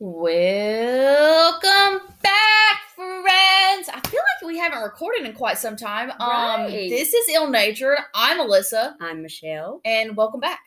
Welcome back, friends. I feel like we haven't recorded in quite some time. Um, Right. this is Ill Natured. I'm Alyssa, I'm Michelle. and welcome back.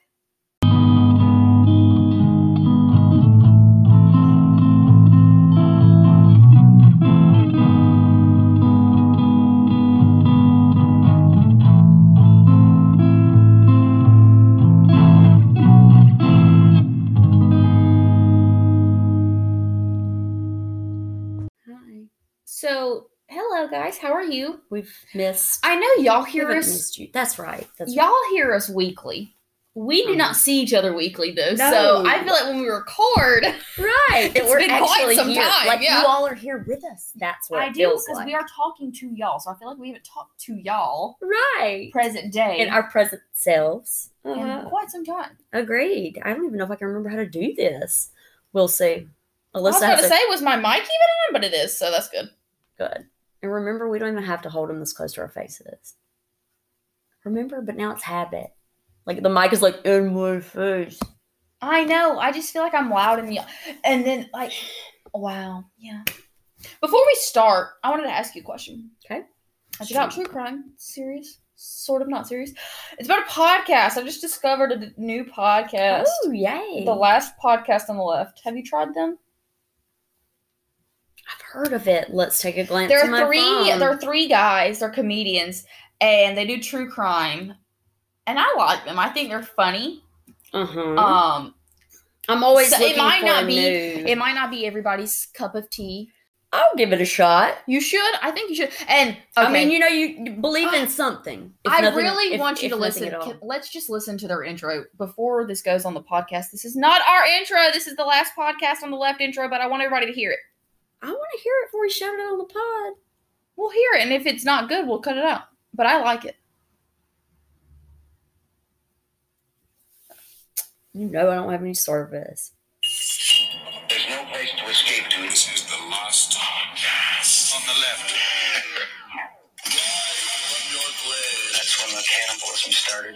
You? We've missed. I know y'all hear us. That's right. That's Y'all hear us weekly. We do not Mhm. see each other weekly though, so I feel like when we record, right. It's been quite some here. time, Like yeah. you all are here with us. That's what I do because like. we are talking to y'all. So I feel like we haven't talked to y'all right present day in our present selves. in Uh-huh. quite some time. Agreed. I don't even know if I can remember how to do this. We'll see. I was Alyssa going to say, was my mic even on? But it is, so that's good. good. And remember, we don't even have to hold them this close to our faces. Remember, but now it's habit. Like the mic is like in my face. I know. I just feel like I'm loud in the and then like wow, yeah. Before we start, I wanted to ask you a question. Okay. I checked out true crime. Serious, sort of not serious. It's about a podcast. I just discovered a new podcast. Oh, yay. The last podcast on the left. Have you tried them? I've heard of it. Let's take a glance. There at my are three. phone. There are three guys. They're comedians, and they do true crime. And I like them. I think they're funny. Uh-huh. Um, I'm always so it looking might for not be- new. it might not be everybody's cup of tea. I'll give it a shot. You should. I think you should. And I mean, you know, you you believe in something. if I nothing- really if- want you to listen. at. Can- let's just listen to their intro before this goes on the podcast. This is not our intro. This is the last podcast on the left intro, but I want everybody to hear it. I want to hear it before we shout it on the pod. We'll hear it, and if it's not good, we'll cut it out. But I like it. You know, I don't have any service. There's no place to escape to. This is the last podcast on the left. From your place. That's when the cannibalism started.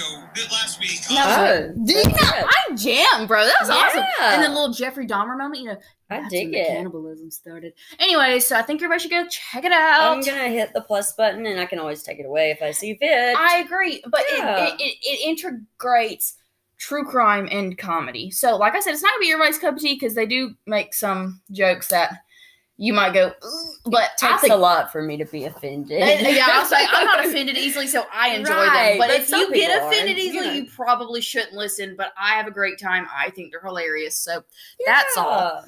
Okay, so this last week, No. Uh, oh, Dude, you know, I jam, bro. That was awesome. Yeah. And then little Jeffrey Dahmer moment, you know, I that's dig when the it. cannibalism started. Anyway, so I think everybody should go check it out. I'm gonna hit the plus button, and I can always take it away if I see fit. I agree, but Yeah. it, it, it, it integrates true crime and comedy. So, like I said, it's not gonna be everybody's cup of tea because they do make some jokes that you might go, but think, a lot for me to be offended. and, yeah, I'll say I'm not offended easily, so I enjoy Right, them. But, but if you get people are, offended easily, know. you probably shouldn't listen. But I have a great time. I think they're hilarious. So that's all.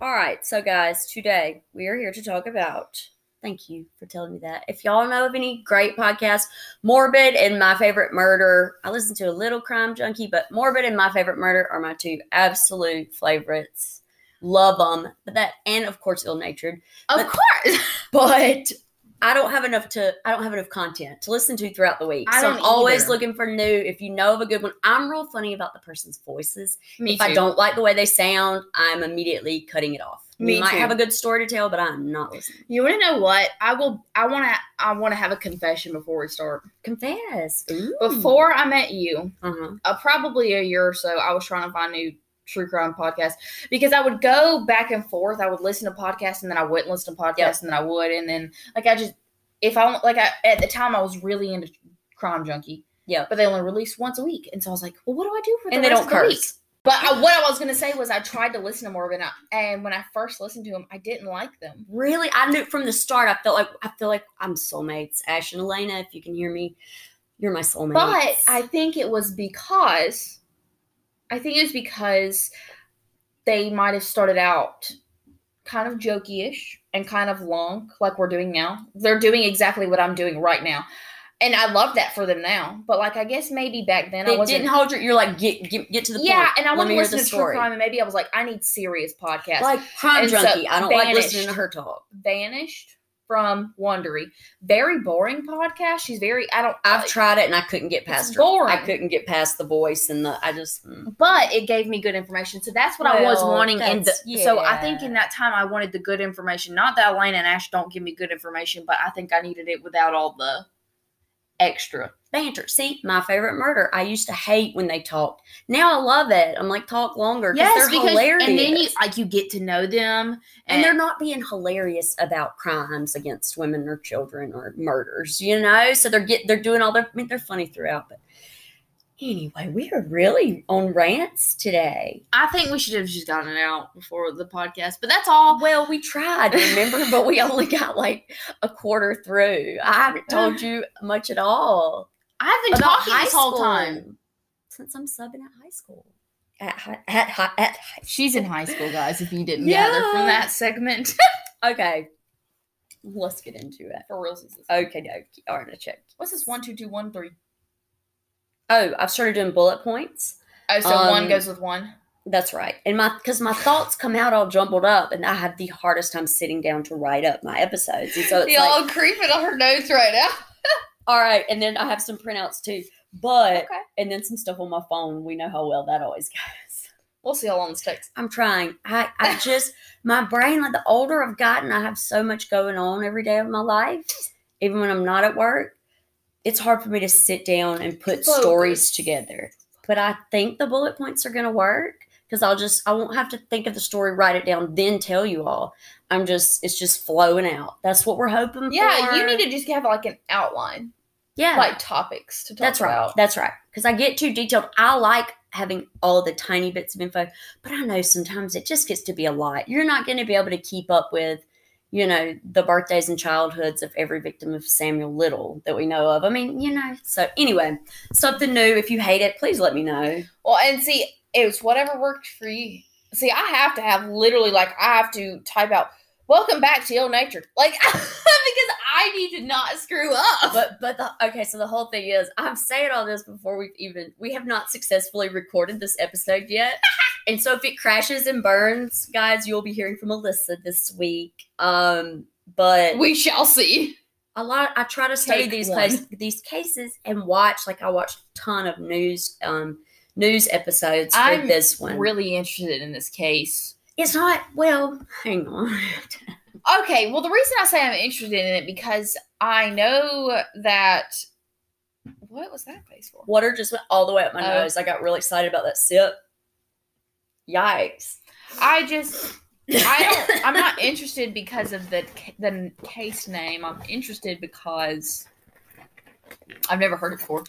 All right, so guys, today we are here to talk about. Thank you for telling me that. If y'all know of any great podcasts, Morbid and My Favorite Murder, I listen to a little Crime Junkie, but Morbid and My Favorite Murder are my two absolute favorites. Love them, but that and of course Ill Natured. Of But- course. But I don't have enough to. I don't have enough content to listen to throughout the week. I so I'm always either. looking for new. If you know of a good one, I'm real funny about the person's voices Me if I don't like the way they sound, I'm immediately cutting it off. Me you might too. have a good story to tell, but I'm not listening. You want to know what? I will. I want to. I want to have a confession before we start. Confess. Ooh. Before I met you, Uh-huh. uh, probably a year or so, I was trying to find new true crime podcast because I would go back and forth. I would listen to podcasts and then I wouldn't listen to podcasts Yep. and then I would and then like I just if I like I at the time I was really into Crime Junkie. Yeah. But they only released once a week, and so I was like, "Well, what do I do for the And they don't the week?" curse. But I, what I was gonna say was, I tried to listen to more of it, and when I first listened to them, I didn't like them. Really, I knew from the start. I felt like I feel like I'm soulmates. Ash and Alaina, if you can hear me, you're my soulmates. But I think it was because I think it was because they might have started out kind of jokey-ish and kind of long, like we're doing now. They're doing exactly what I'm doing right now. And I love that for them now. But like I guess maybe back then I they wasn't didn't hold your. You're like get get, get to the Yeah, point. and I want to listen to true story. crime and maybe I was like, I need serious podcasts. Like crime And so. I don't like listening to her talk. Vanished from Wondery. Very boring podcast. She's very I don't I've I- tried it and I couldn't get past her. boring. I couldn't get past the voice and the. I just. mm. but it gave me good information. So that's what I was wanting. And the, that's- so I think in that time I wanted the good information. Not that Alaina and Ash don't give me good information, but I think I needed it without all the extra. banter. See, my favorite murder. I used to hate when they talked. Now I love it. I'm like, talk longer. Yes, they're because hilarious. and then you like you get to know them, and they're not being hilarious about crimes against women or children or murders, you know. So they're get they're doing all their. I mean, they're funny throughout, but anyway, we are really on rants today. I think we should have just gotten it out before the podcast, but that's all. Well, we tried, remember, but we only got like a quarter through. I haven't told you much at all I've been about talking high this whole time. since I'm subbing at high school. At hi- at hi- at high She's in high school, guys. If you didn't Yeah. gather from that segment, Okay, let's get into it. for real. Okay, dokie. All right, I check. What's this? One, two, two, one, three. Oh, I've started doing bullet points. Oh, so one Um, goes with one. That's right. And my because my thoughts come out all jumbled up, and I have the hardest time sitting down to write up my episodes. And so it's like, creeping on her notes right now. all right, and then I have some printouts too, but Okay. and then some stuff on my phone. We know how well that always goes. We'll see how long this takes. I'm trying. I I just my brain. Like the older I've gotten, I have so much going on every day of my life. Even when I'm not at work, it's hard for me to sit down and put Focus. stories together. But I think the bullet points are going to work because I'll just I won't have to think of the story, write it down, then tell you all. I'm just it's just flowing out. That's what we're hoping Yeah, for. you need to just have like an outline, yeah, like topics to talk that's right. about. That's right. Because I get too detailed. I like having all the tiny bits of info, but I know sometimes it just gets to be a lot. You're not going to be able to keep up with, you know, the birthdays and childhoods of every victim of Samuel Little that we know of. I mean, you know. So anyway, something new. If you hate it, please let me know. Well, and see, it was whatever worked for you. See, I have to have literally like I have to type out "Welcome back to Ill Nature," like because I need to not screw up. But but the okay, so the whole thing is I'm saying all this before we've even we have not successfully recorded this episode yet. and so if it crashes and burns, guys, you'll be hearing from Alyssa this week. Um but we shall see. a lot I try to study Take these case, these cases and watch like I watched a ton of news um news episodes I'm this one. Really interested in this case. It's not well, hang on. Okay, well, the reason I say I'm interested in it because I know that. What was that face for? Water just went all the way up my Oh. nose. I got really excited about that sip. Yikes. I just. I don't. I'm not interested because of the the case name. I'm interested because I've never heard it before.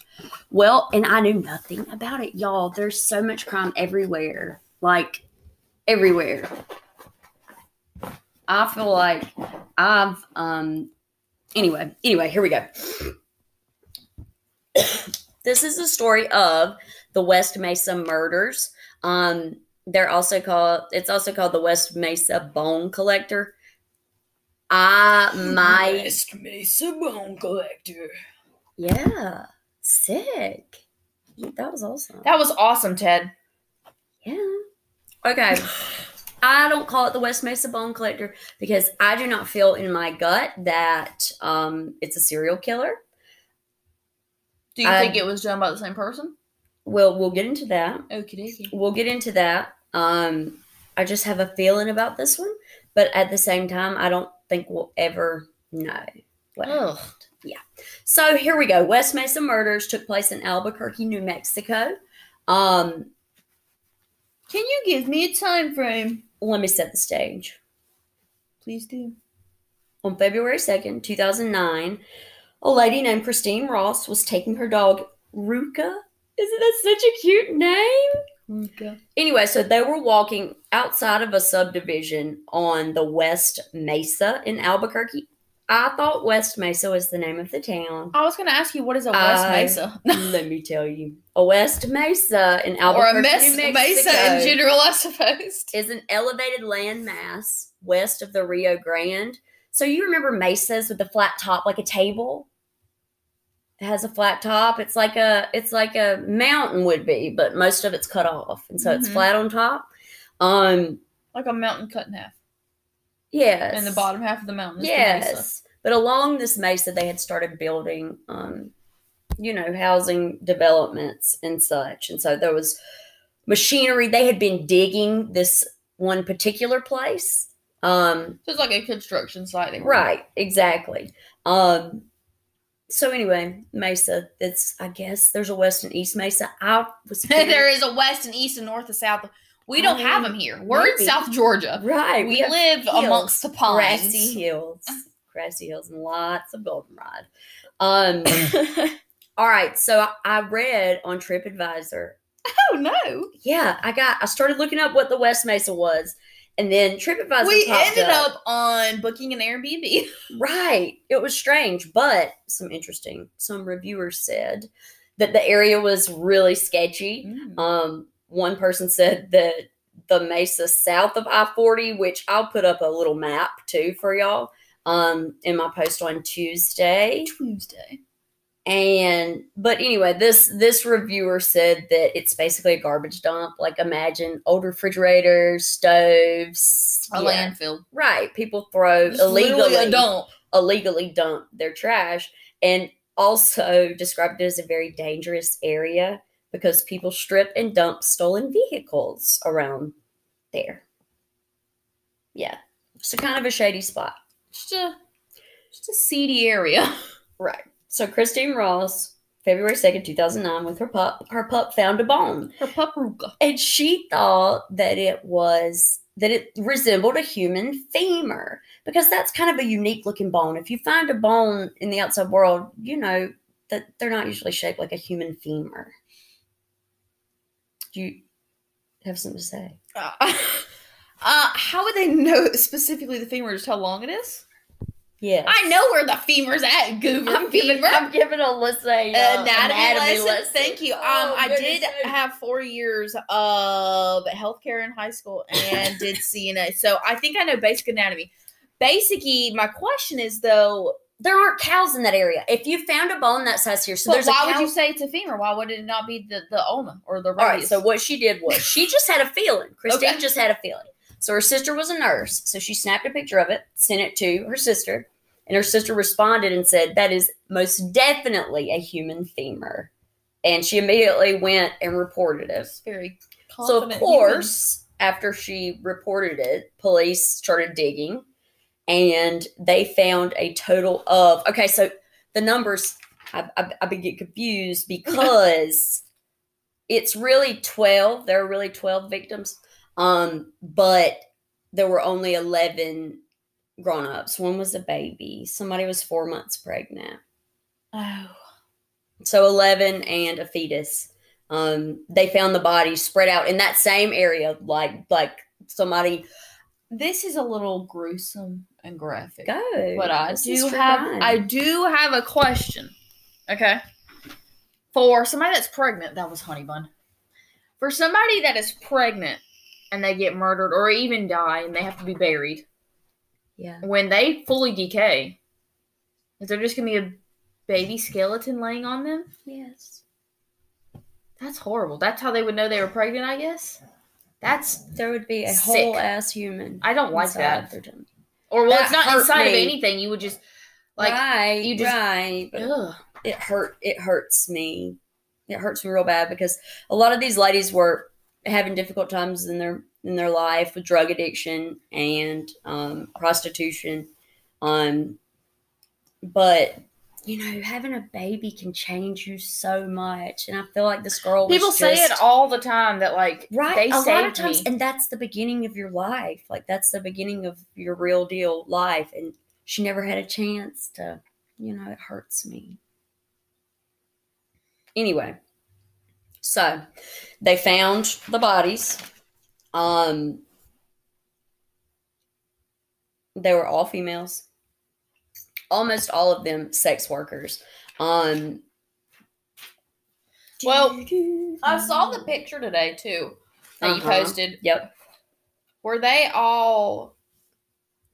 Well, and I knew nothing about it, y'all. There's so much crime everywhere. Like everywhere. I feel like I've um anyway, anyway, here we go. this is the story of the West Mesa murders. Um they're also called it's also called the West Mesa Bone Collector. I my West Mesa Bone Collector. yeah, sick. That was awesome. That was awesome, Ted. Yeah. Okay. I don't call it the West Mesa Bone Collector because I do not feel in my gut that um, it's a serial killer. Do you I- think it was done by the same person? Well, we'll get into that. Okay. We'll get into that. Um, I just have a feeling about this one, but at the same time, I don't think we'll ever know. what yeah. So here we go. West Mesa murders took place in Albuquerque, New Mexico. Um, Can you give me a time frame? let me set the stage. Please do. On February 2nd, 2009, a lady named Christine Ross was taking her dog, Ruca. Isn't that such a cute name? Okay. Anyway, so they were walking outside of a subdivision on the West Mesa in Albuquerque. I thought West Mesa was the name of the town. I was going to ask you, what is a West I- Mesa? Let me tell you. A West Mesa in or Albuquerque, a mess, New Mesa Mexico in general, I suppose. is an elevated landmass west of the Rio Grande. So you remember mesas with the flat top, like a table? It has a flat top. It's like a it's like a mountain would be, but most of it's cut off, and so it's Mhm. flat on top. Um, Like a mountain cut in half. Yes, And the bottom half of the mountain is the mesa. Yes. But along this mesa, they had started building, um, you know, housing developments and such. And so there was machinery. They had been digging this one particular place. Um, So it's like a construction site. right, exactly. Um, so anyway, Mesa. That's I guess there's a west and east Mesa. I was there is a west and east and north and south. We don't have them here. We're in. South Georgia. right. We have live hills, amongst the pines. grassy hills, grassy hills, and lots of goldenrod. Um, all right. So I, I read on TripAdvisor. Oh no. Yeah, I got. I started looking up what the West Mesa was, and then TripAdvisor. we ended up on booking an Airbnb. Right. It was strange, but some interesting. Some reviewers said that the area was really sketchy. Um, one person said that the mesa south of I 40, which I'll put up a little map too for y'all um, in my post on Tuesday. Tuesday. And but anyway, this this reviewer said that it's basically a garbage dump. Like imagine old refrigerators, stoves, A yeah, landfill. right? People throw It's illegally dump. illegally dump their trash and also described it as a very dangerous area because people strip and dump stolen vehicles around there. Yeah. It's a kind of a shady spot. Just a just a seedy area. Right. So Christine Ross, February 2nd, 2009, with her pup, her pup found a bone. Her paprika. And she thought that it was that it resembled a human femur because that's kind of a unique looking bone. If you find a bone in the outside world, you know that they're not usually shaped like a human femur. Do you have something to say? Uh, uh, how would they know specifically the femur just how long it is? Yes. I know where the femur's at, Goober I'm giving, femur. I'm giving Alyssa a uh, anatomy, lesson. Thank you. Um, Oh, I did sakes. have four years of healthcare in high school and did CNA, so I think I know basic anatomy. Basically, my question is though, There aren't cows in that area. If you found a bone that size here, so but there's a why would you say it's a femur? Why would it not be the the ulna or the All right. So what she did was she just had a feeling. Christine Okay. just had a feeling. So her sister was a nurse. So she snapped a picture of it, sent it to her sister, and her sister responded and said, "That is most definitely a human femur." And she immediately went and reported it. Very So of course, after she reported it, police started digging, and they found a total of okay. So the numbers, I, I, I get confused because it's really twelve. There are really twelve victims, um, but there were only eleven grown-ups. One was a baby. Somebody was four months pregnant. Oh, So 11 and a fetus. Um, they found the bodies spread out in that same area, like like somebody this is a little gruesome and graphic. go. But I This do have crime. I do have a question. Okay. For somebody that's pregnant, that was honey bun. For somebody that is pregnant and they get murdered or even die and they have to be buried, yeah. when they fully decay, is there just gonna be a baby skeleton laying on them? Yes. That's horrible. That's how they would know they were pregnant, I guess. That's There would be a Sick. whole ass human. I don't like that. Or well, That it's not inside of anything. You would just like right, you just- right. It hurt. It hurts me. It hurts me real bad because a lot of these ladies were having difficult times in their in their life with drug addiction and um, prostitution. Um, but you know, having a baby can change you so much, and I feel like this girl. was People say it all the time that like right they a lot of times, me. and that's the beginning of your life. Like that's the beginning of your real deal life, and she never had a chance to. You know, it hurts me. Anyway, so they found the bodies. Um, they were all females. Almost all of them sex workers. Um, Well, I saw the picture today too that you Uh-huh. posted. Yep. Were they all?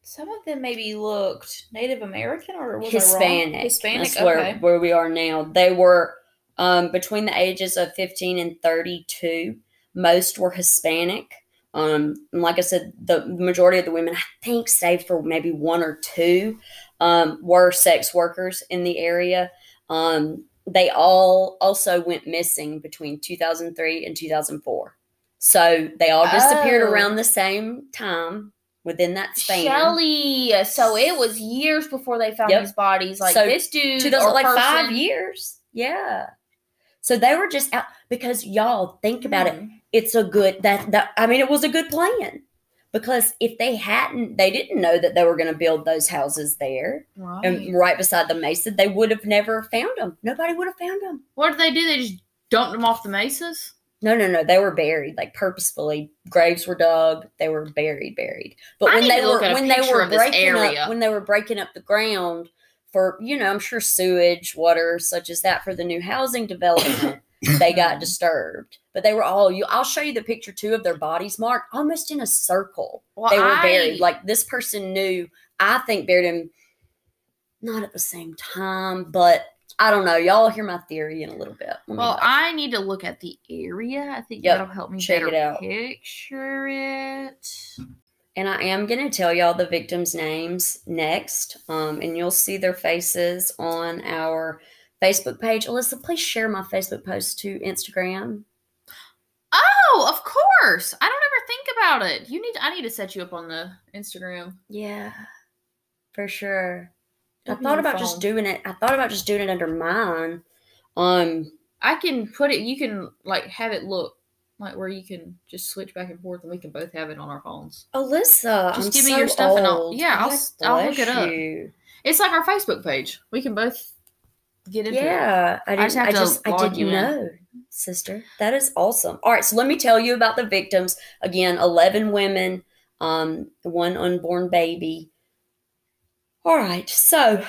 Some of them maybe looked Native American or was I wrong? Hispanic. Hispanic. That's where, okay. where we are now. They were um, between the ages of 15 and 32. Most were Hispanic. Um, and like I said, the majority of the women, I think, save for maybe one or two, um, were sex workers in the area. Um, they all also went missing between 2003 and 2004. So they all disappeared Oh. around the same time within that span. Shelly. So it was years before they found Yep. these bodies. Like So, this dude, 2000, or like five years. Yeah. So they were just out because y'all think about it. Hmm. It's a good that that I mean it was a good plan because if they hadn't, they didn't know that they were going to build those houses there Right. and right beside the mesa. They would have never found them. Nobody would have found them. what did they do? They just dumped them off the mesas. No, no, no. They were buried like purposefully. Graves were dug. They were buried, buried. But I when they were when they were breaking up when they were breaking up the ground for you know I'm sure sewage, water such as that for the new housing development, they got disturbed. But they were all you. I'll show you the picture too of their bodies marked almost in a circle. Well, they were I- buried. Like this person knew. I think buried him not at the same time, but I don't know. Y'all hear my theory in a little bit. Let Well. I need to look at the area. I think Yep. that'll help me Check it out. picture it. And I am going to tell y'all the victims' names next. Um, and you'll see their faces on our Facebook page. Alyssa, please share my Facebook post to Instagram. Oh, of course. I don't ever think about it. You need. I need to set you up on the Instagram. Yeah, for sure. I thought about just doing it. I thought about just doing it under mine. Um, I can put it. You can like have it look like where you can just switch back and forth, and we can both have it on our phones. Alyssa, Just I'm give me so your stuff and I'll- yeah, I'll I'll look it up. you. It's like our Facebook page. We can both get into it. Yeah, I just didn't. I to just, I didn't you in. Sister. That is awesome. All right, so let me tell you about the victims. Again, eleven women, um, one unborn baby. All right, so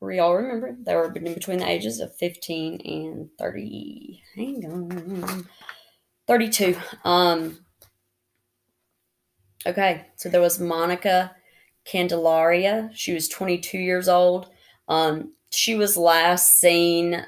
we all remember they were in between the ages of fifteen and thirty. Hang on, thirty-two. Um. Okay, so there was Monica Candelaria. She was 22 years old. Um, she was last seen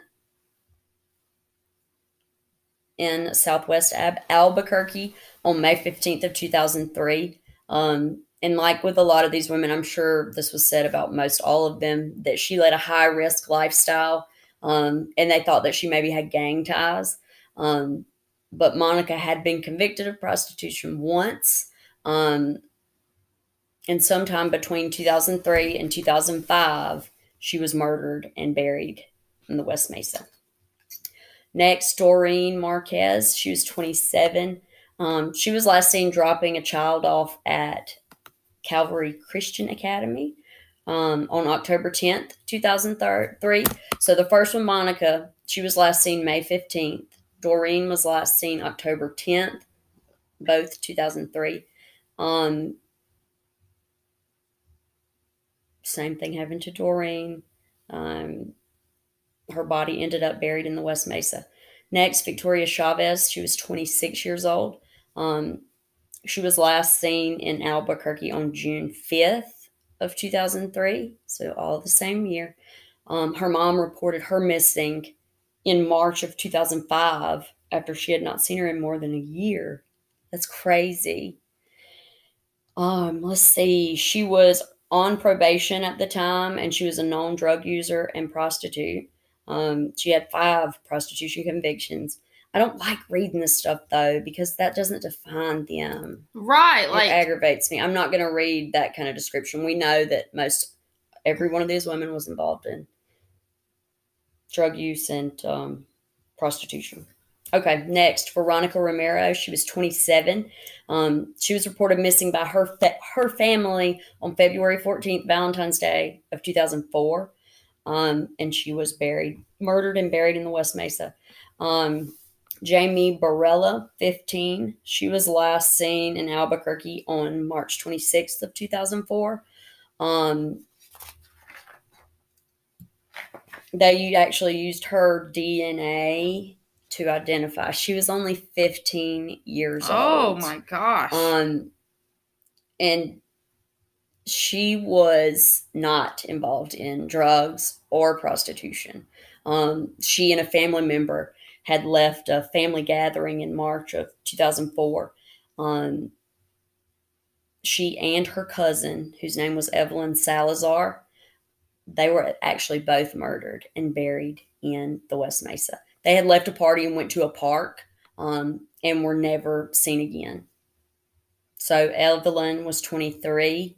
in Southwest Ab- Albuquerque on May 15th of 2003. Um, and like with a lot of these women, I'm sure this was said about most all of them that she led a high risk lifestyle. Um, and they thought that she maybe had gang ties. Um, but Monica had been convicted of prostitution once. Um, and sometime between 2003 and 2005, she was murdered and buried in the West Mesa. Next, Doreen Marquez. She was 27. Um, she was last seen dropping a child off at Calvary Christian Academy um, on October 10th, 2003. So the first one, Monica, she was last seen May 15th. Doreen was last seen October 10th, both 2003. Um, same thing happened to Doreen. Um, her body ended up buried in the West Mesa. Next, Victoria Chavez. She was 26 years old. Um, she was last seen in Albuquerque on June 5th of 2003, so all the same year. Um, her mom reported her missing in March of 2005 after she had not seen her in more than a year. That's crazy. Um, let's see. She was on probation at the time, and she was a known drug user and prostitute. Um, she had five prostitution convictions. I don't like reading this stuff though because that doesn't define them. Right. It Like aggravates me. I'm not going to read that kind of description. We know that most every one of these women was involved in drug use and um, prostitution. Okay, next, Veronica Romero. She was 27. Um, she was reported missing by her fa- her family on February 14th, Valentine's Day of 2004, um, and she was buried, murdered, and buried in the West Mesa. Um, Jamie Barela, 15. She was last seen in Albuquerque on March 26th of 2004. Um, they actually used her DNA to identify. She was only 15 years oh old. Oh my gosh. Um, and she was not involved in drugs or prostitution. Um, she and a family member had left a family gathering in March of 2004. Um, she and her cousin, whose name was Evelyn Salazar, they were actually both murdered and buried in the West Mesa. They had left a party and went to a park um, and were never seen again. So Evelyn was 23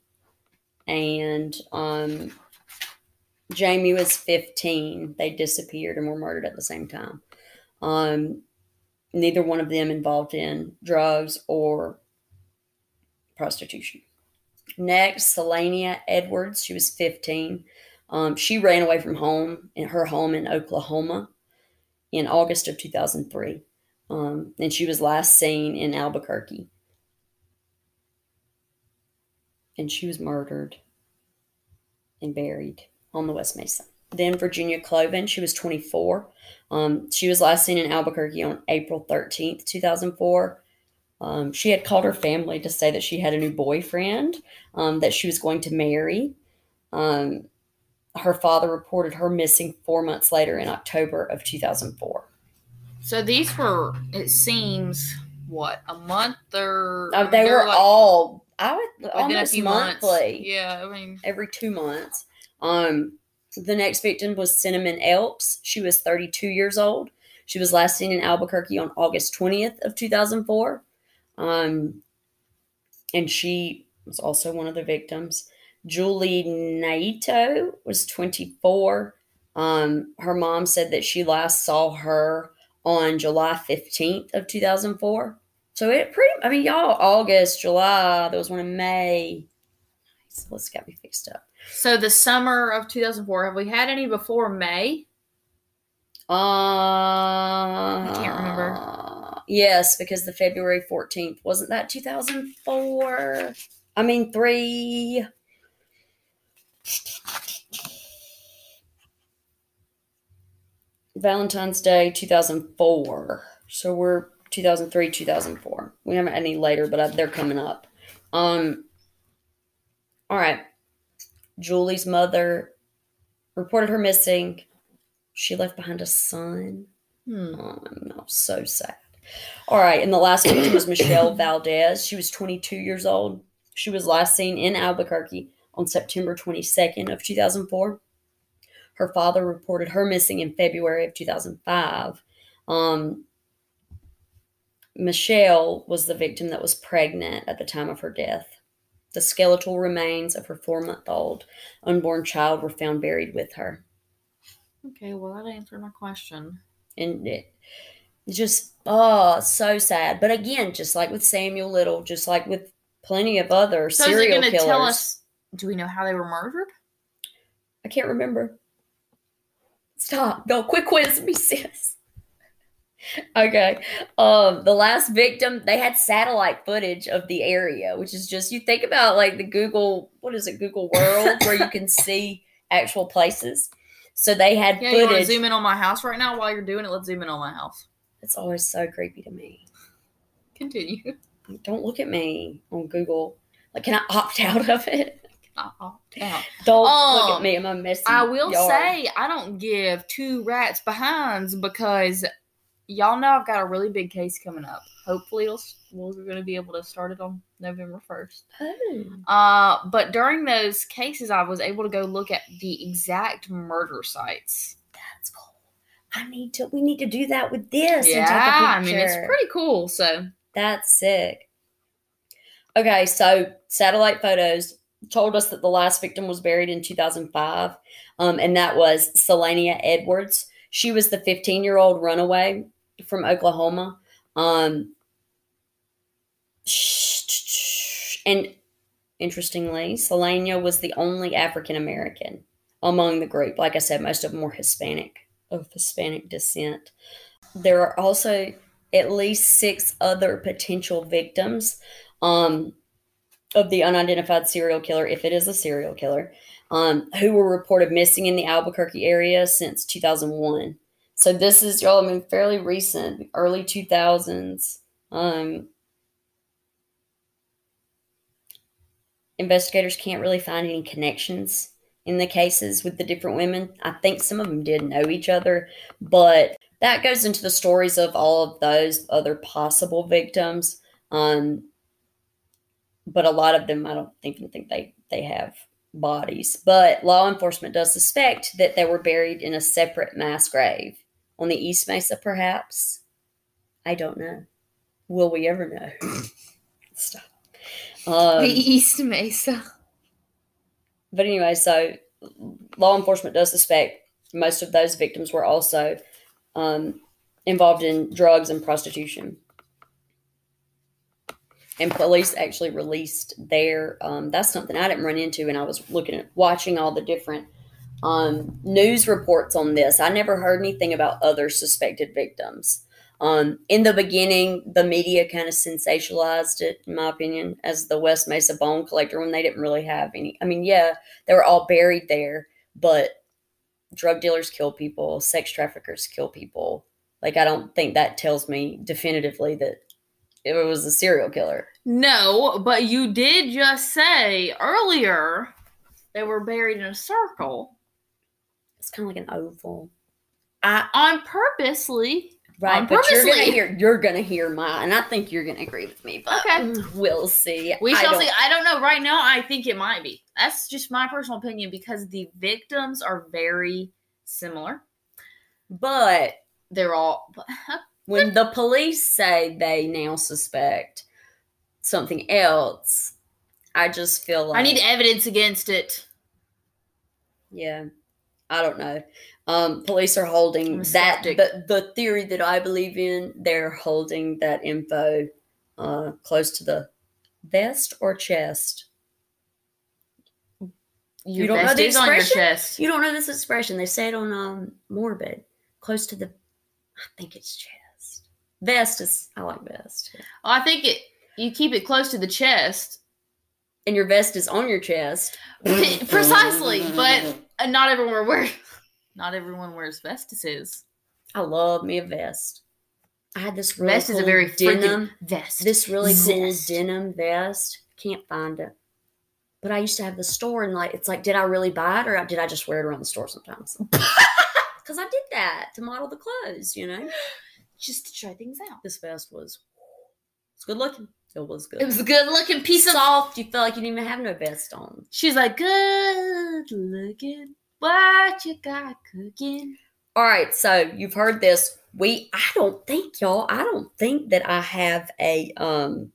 and um, Jamie was 15. They disappeared and were murdered at the same time. Um, neither one of them involved in drugs or prostitution. Next, Syllannia Edwards. She was 15. Um, she ran away from home in her home in Oklahoma in August of 2003. Um, and she was last seen in Albuquerque. And she was murdered and buried on the West Mesa. Then Virginia Cloven, she was 24. Um, she was last seen in Albuquerque on April 13th, 2004. Um, she had called her family to say that she had a new boyfriend um, that she was going to marry. Um, her father reported her missing four months later in October of 2004. So these were, it seems, what a month or Uh, they were like all I would within almost monthly. months. Yeah, I mean, every two months. Um, the next victim was Cinnamon Elks. She was 32 years old. She was last seen in Albuquerque on August 20th of 2004. Um, and she was also one of the victims. Julie Nieto was 24. Um, her mom said that she last saw her on July 15th of 2004. So it pretty, I mean, y'all, August, July, there was one in May. So let's get me fixed up. so the summer of 2004. Have we had any before May? Uh, I can't remember. Yes, because the February 14th, wasn't that 2004? I mean, three. Valentine's Day 2004. So we're 2003, 2004. We haven't any later, but uh, they're coming up. Um, all right. Julie's mother reported her missing. She left behind a son. Hmm. Oh no, so sad. All right, and the last victim was Michelle Valdez. She was 22 years old. She was last seen in Albuquerque on September 22nd of 2004. Her father reported her missing in February of 2005. Um, Michelle was the victim that was pregnant at the time of her death. The skeletal remains of her four-month-old unborn child were found buried with her. Okay, well that answered my question. and it it's just oh so sad but again just like with samuel little just like with plenty of other So is serial to killers tell us? Do we know how they were murdered? i can't remember stop no quick quiz me sis okay um the last victim they had satellite footage of the area which is just you think about like the google what is it google world where you can see actual places so they had Yeah, you want to zoom in on my house right now while you're doing it? Let's zoom in on my house. it's always so creepy to me Continue. Don't look at me on Google. Like, can I opt out of it? Uh-uh. Yeah. Don't look at Um, me in my messy. I will yard. say I don't give two rats behinds because y'all know I've got a really big case coming up. Hopefully, we're going to be able to start it on November first. Oh. Uh, but during those cases, I was able to go look at the exact murder sites. That's cool. I need to. We need to do that with this. and take a Yeah, I mean it's pretty cool. So That's sick. Okay, so satellite photos told us that the last victim was buried in 2005, um, and that was Syllannia Edwards. She was the 15 year old runaway from Oklahoma. Um, and interestingly, Syllannia was the only African American among the group. Like I said, most of them were Hispanic, of Hispanic descent. There are also at least six other potential victims um, of the unidentified serial killer, if it is a serial killer, um, who were reported missing in the Albuquerque area since 2001. So this is, y'all, I mean, fairly recent, early 2000s. Um, investigators can't really find any connections in the cases with the different women. I think some of them did know each other, but that goes into the stories of all of those other possible victims. Um, but a lot of them I don't even think they they have bodies. But law enforcement does suspect that they were buried in a separate mass grave on the East Mesa, perhaps. I don't know. Will we ever know? Stop. Um, the East Mesa. but anyway, so law enforcement does suspect most of those victims were also um, involved in drugs and prostitution. And police actually released their. Um, that's something I didn't run into, and I was looking at watching all the different um, news reports on this. I never heard anything about other suspected victims. Um, in the beginning, the media kind of sensationalized it, in my opinion, as the West Mesa bone collector when they didn't really have any. I mean, yeah, they were all buried there, but drug dealers kill people, sex traffickers kill people. Like, I don't think that tells me definitively that it was a serial killer. No, but you did just say earlier they were buried in a circle It's kind of like an oval. I, on purposely. right, On but you're gonna hear you're gonna hear mine, and I think you're gonna agree with me. But Okay. mm, we'll see. We shall don't- see. I don't know. Right now, I think it might be. That's just my personal opinion because the victims are very similar. But They're all. when the police say they now suspect something else, I just feel like I need evidence against it. Yeah, I don't know. Um, police are holding that the, the theory that I believe in. They're holding that info uh, close to the vest or chest. Your don't know the is on your expression? You don't know this expression. They say it on um, Morbid, close to the. I think it's chest. Vest is. I like vest. I think it. You keep it close to the chest, And your vest is on your chest. Precisely. But not everyone wears. Not everyone wears vestises. I love me a vest. I had this really Vest is a very denim. vest. this really cool denim vest. Can't find it. But I used to have the store and like it's like, did I really buy it or did I just wear it around the store sometimes? Because I did that to model the clothes, you know. just to try things out. This vest was it's good looking. It was good. It was a good looking piece of. soft. You felt like you didn't even have no vest on. She's like, good looking. What you got cooking? All right, so you've heard this. We I don't think y'all, I don't think that I have a um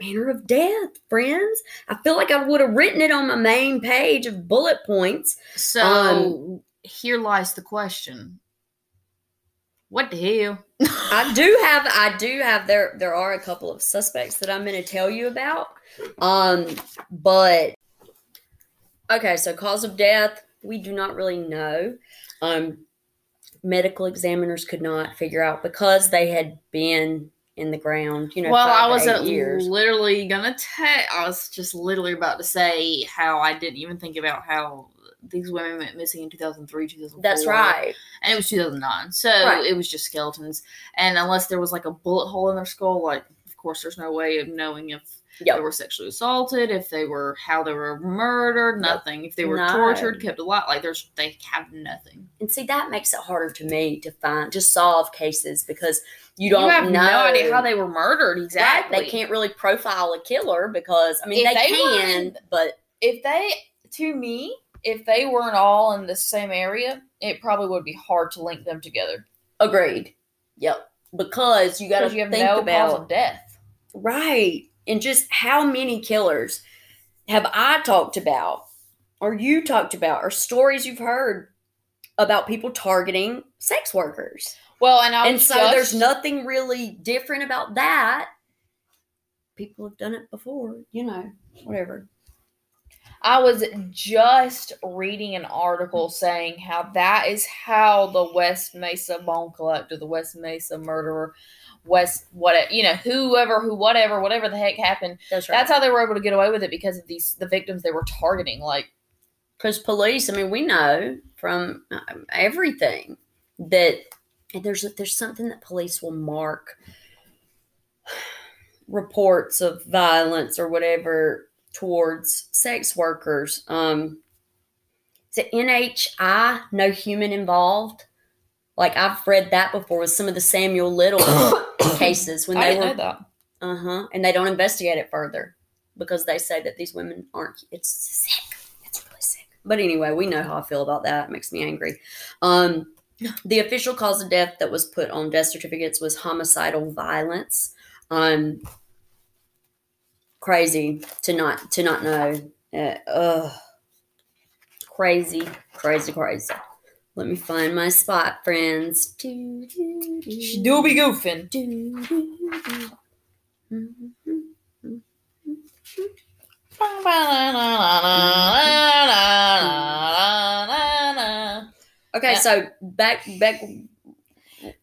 manner of death, friends. I feel like I would have written it on my main page of bullet points. So Um, here lies the question. What the hell? I do have I do have there there are a couple of suspects that I'm going to tell you about. Um but okay, so cause of death, we do not really know. Um medical examiners could not figure out because they had been in the ground, you know, well, I was literally gonna tell. I was just literally about to say how I didn't even think about how these women went missing in 2003, 2004. That's right. and it was 2009 so Right. it was just skeletons and unless there was like a bullet hole in their skull like of course there's no way of knowing if Yep. they were sexually assaulted if they were how they were murdered nothing if they were No. tortured kept alive like there's they have nothing And see, that makes it harder to me to find to solve cases because you don't you have know no idea how they were murdered Right, exactly They can't really profile a killer because I mean If they, they can, weren't- but if they to me if they weren't all in the same area it probably would be hard to link them together agreed. Yep. Because you got to have think no about death right and just how many killers have I talked about, or you talked about, or stories you've heard about people targeting sex workers. well and i and so just- there's nothing really different about that. People have done it before, you know, whatever. I was just reading an article saying how that is how the West Mesa bone collector, the West Mesa murderer, West what you know, whoever who whatever whatever the heck happened. That's right. That's how they were able to get away with it because of these the victims they were targeting. Like because police i mean we know from um, everything that and there's there's something that police will mark reports of violence or whatever towards sex workers um is it nhi no human involved like i've read that before with some of the samuel little cases when I they didn't were know that. uh-huh and they don't investigate it further because they say that these women aren't. It's sick. It's really sick. But anyway, we know how I feel about that. It makes me angry. Um, the official cause of death that was put on death certificates was homicidal violence. Um, crazy to not to not know. Uh, ugh. Crazy, crazy, crazy. Let me find my spot, friends. Do, do, do, She do be goofing. do, do, do. Okay, Yeah. so back back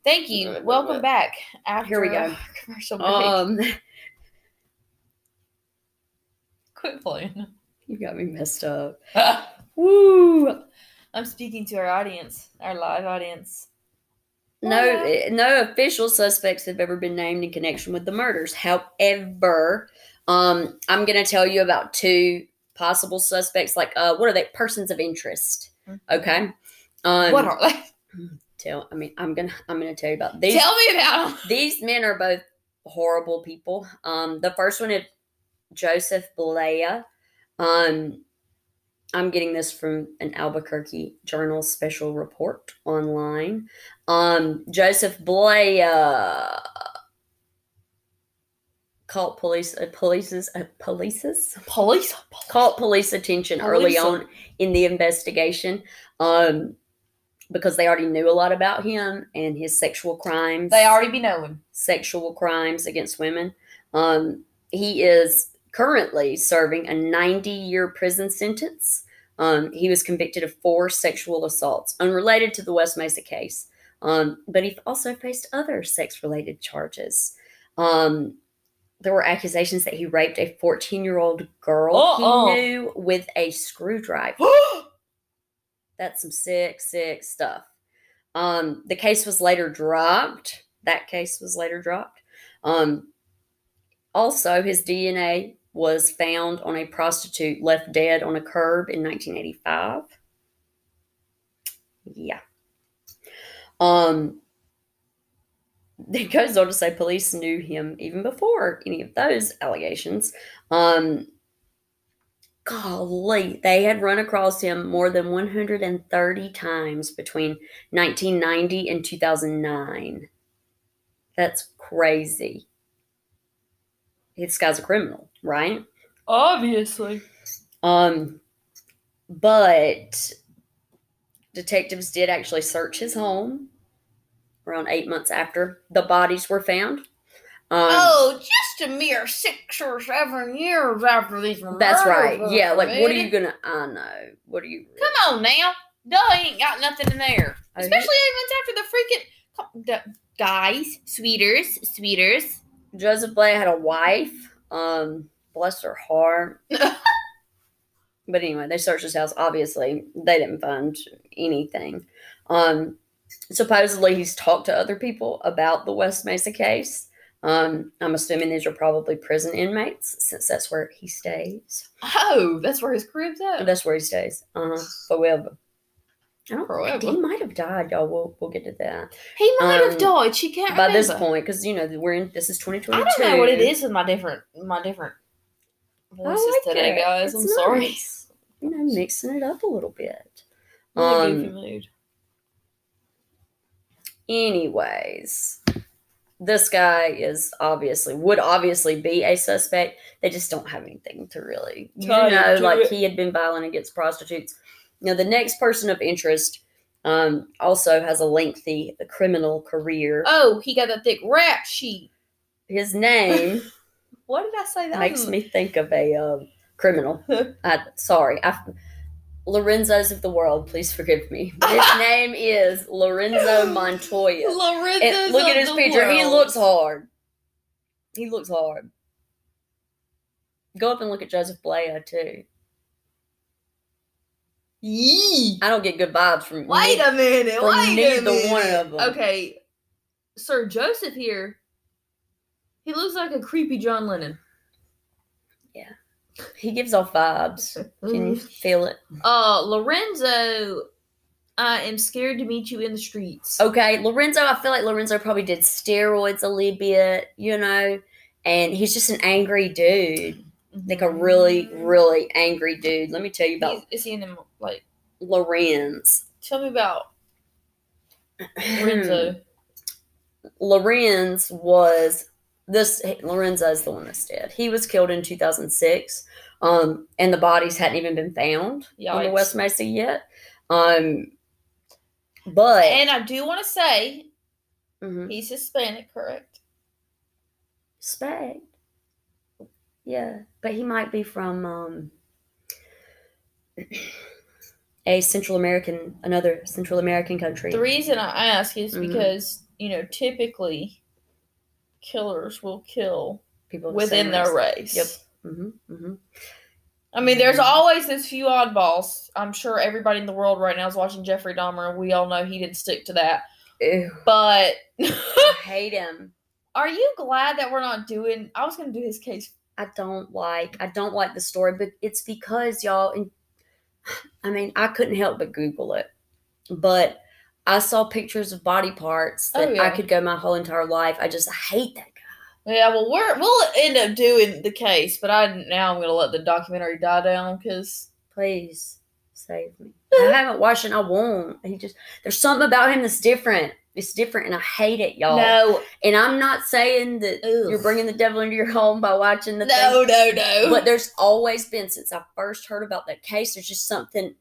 Thank you. Welcome back. After Here we go. Commercial break. um Quit playing. you got me messed up. Woo! I'm speaking to our audience, our live audience. No, Yeah. eh, no official suspects have ever been named in connection with the murders. However, um, I'm going to tell you about two possible suspects. Like, uh, what are they? Persons of interest. Mhm. Okay. Um, what are they? Tell. I mean, I'm gonna. I'm gonna tell you about these. Tell me about them. these men are both horrible people. Um, the first one is Joseph Blea. Um, I'm getting this from an Albuquerque Journal special report online. Um, Joseph Blea called police uh, police's uh, police's Police. caught police attention early on in the investigation um, because they already knew a lot about him and his sexual crimes They already be knowing. sexual crimes against women. Um, he is currently serving a 90 year prison sentence. Um, he was convicted of four sexual assaults unrelated to the West Mesa case, um, but he also faced other sex related charges. Um, there were accusations that he raped a 14 year old girl Uh-uh. he knew with a screwdriver. That's some sick, sick stuff. Um, the case was later dropped. That case was later dropped. Um, also, his DNA was found on a prostitute left dead on a curb in 1985. Yeah. Um, it goes on to say police knew him even before any of those allegations. Um, golly, they had run across him more than 130 times between 1990 and 2009. That's crazy. This guy's a criminal, right? Obviously. Um, but detectives did actually search his home around eight months after the bodies were found. Um, oh, just a mere six or seven years after these were that's right. Yeah, like what are you gonna? I know. What are you? Come on now. Duh, ain't got nothing in there. Oh, Especially eight months after the freaking the- guys, sweeters, sweeters. Joseph Blea had a wife. Um, bless her heart. but anyway, they searched his house. Obviously, they didn't find anything. Um, supposedly, he's talked to other people about the West Mesa case. Um, I'm assuming these are probably prison inmates since that's where he stays. Oh, that's where his crib's at. That's where he stays. Uh huh. Forever. I don't Forever. He might have died, y'all. We'll we'll get to that He might have Um, died. She can't by this point because you know we're in. This is twenty twenty. I don't know what it is with my different my different voices like today, it. guys. It's I'm sorry. You know, mixing it up a little bit. I'm in a Um, mood. Anyways, this guy is obviously would obviously be a suspect. They just don't have anything to really, you know, like it. he had been violent against prostitutes. Now, the next person of interest um, also has a lengthy criminal career. Oh, he got a thick rap sheet. His name What did I say that makes was? me think of a um criminal. I, sorry, I, Lorenzo's of the world. Please forgive me. But his name is Lorenzo Montoya. Lorenzo. Look at his picture. He looks hard. He looks hard. Go up and look at Joseph Blea too. Yee. I don't get good vibes from. Wait a minute. from wait a minute. one of 'em. Okay, Sir Joseph here. He looks like a creepy John Lennon. Yeah, he gives off vibes. Can you feel it? Uh, Lorenzo, I am scared to meet you in the streets. Okay, Lorenzo. I feel like Lorenzo probably did steroids a little bit, you know, and he's just an angry dude. like a really, really angry dude. Let me tell you about He's- is he in them like? Lorenz. Tell me about Lorenzo. Lorenz was this Lorenzo is the one that's dead. He was killed in 2006. Um, and the bodies hadn't even been found on the West Mesa yet. Um, but and I do want to say Mhm. he's Hispanic, correct? Spag. Yeah, but he might be from um, a Central American, another Central American country. The reason I ask is Mhm. because you know typically killers will kill people within their race. race. Yep. hmm hmm I mean, there's always those few oddballs. I'm sure everybody in the world right now is watching Jeffrey Dahmer, and we all know he didn't stick to that. Ew, But I hate him. are you glad that we're not doing? I was going to do his case. I don't like. I don't like the story, but it's because y'all. And I mean, I couldn't help but Google it, but I saw pictures of body parts Oh, that yeah. I could go my whole entire life. I just hate that guy. Yeah, well, we're we'll end up doing the case, but I now I'm going to let the documentary die down because Please save me. I haven't watched it. I won't. He just there's something about him that's different. It's different, and I hate it, y'all. no, And I'm not saying that Ugh. you're bringing the devil into your home by watching the no, thing. no, no. But there's always been since I first heard about that case. There's just something.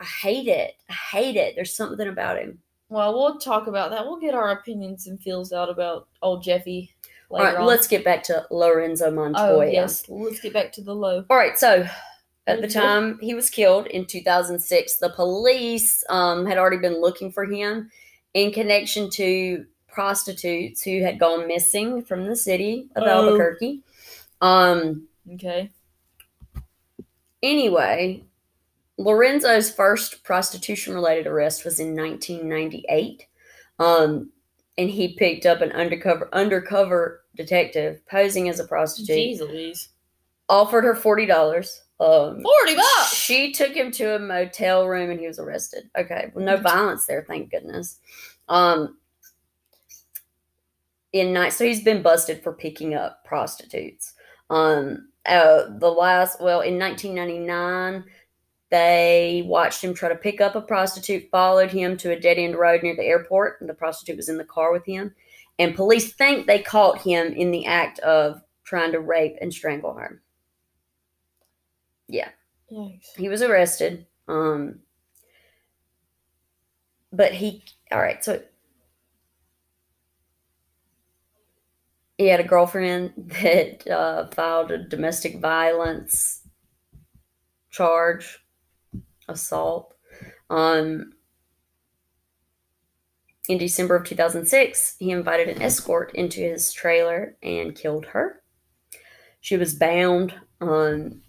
I hate it. I hate it. There's something about him. well, we'll talk about that. We'll get our opinions and feels out about old Jeffy All right, on. let's get back to Lorenzo Montoya. Oh yes, let's get back to the low. All right, so at the time he was killed in 2006, the police um, had already been looking for him in connection to prostitutes who had gone missing from the city of Oh. Albuquerque. Um, Okay. anyway, Lorenzo's first prostitution related arrest was in 1998. Um, and he picked up an undercover undercover detective posing as a prostitute, Jeez Louise. offered her forty dollars. Um, Forty bucks. she took him to a motel room and he was arrested. Okay, well, no violence there, thank goodness. Um, in night, so he's been busted for picking up prostitutes. Um, uh, the last, well, in 1999, they watched him try to pick up a prostitute, followed him to a dead end road near the airport, and the prostitute was in the car with him. And police think they caught him in the act of trying to rape and strangle her. Yikes. he was arrested um but he all right so he had a girlfriend that uh, filed a domestic violence charge assault um in december of 2006 he invited an escort into his trailer and killed her she was bound on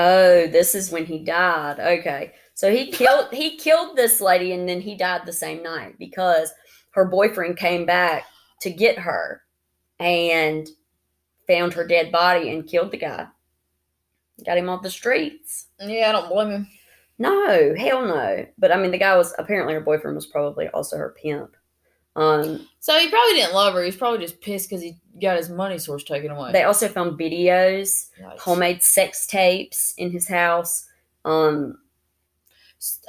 Oh, this is when he died. Okay. So he killed he killed this lady and then he died the same night because her boyfriend came back to get her and found her dead body and killed the guy. Got him off the streets. Yeah, I don't blame him. No, hell no. But I mean the guy was apparently her boyfriend was probably also her pimp. Um So he probably didn't love her. He's probably just pissed because he got his money source taken away. they also found videos, Yikes. homemade sex tapes in his house. Um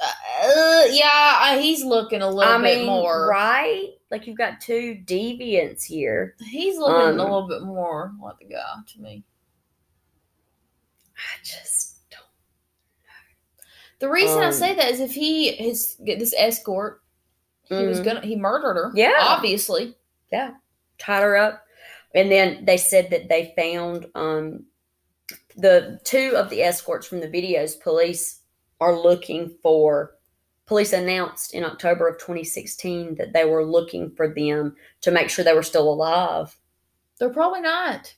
Uh, yeah, I, he's looking a little I bit mean, more. right? Like you've got two deviants here. He's looking Um, a little bit more like the guy to me. I just don't. The reason I Um, say that is if he his get this escort, he was Mhm. gonna he murdered her. Yeah. obviously. Yeah. Tied her up, and then they said that they found um the two of the escorts from the videos. Police are looking for. Police announced in October of 2016 that they were looking for them to make sure they were still alive. They're probably not.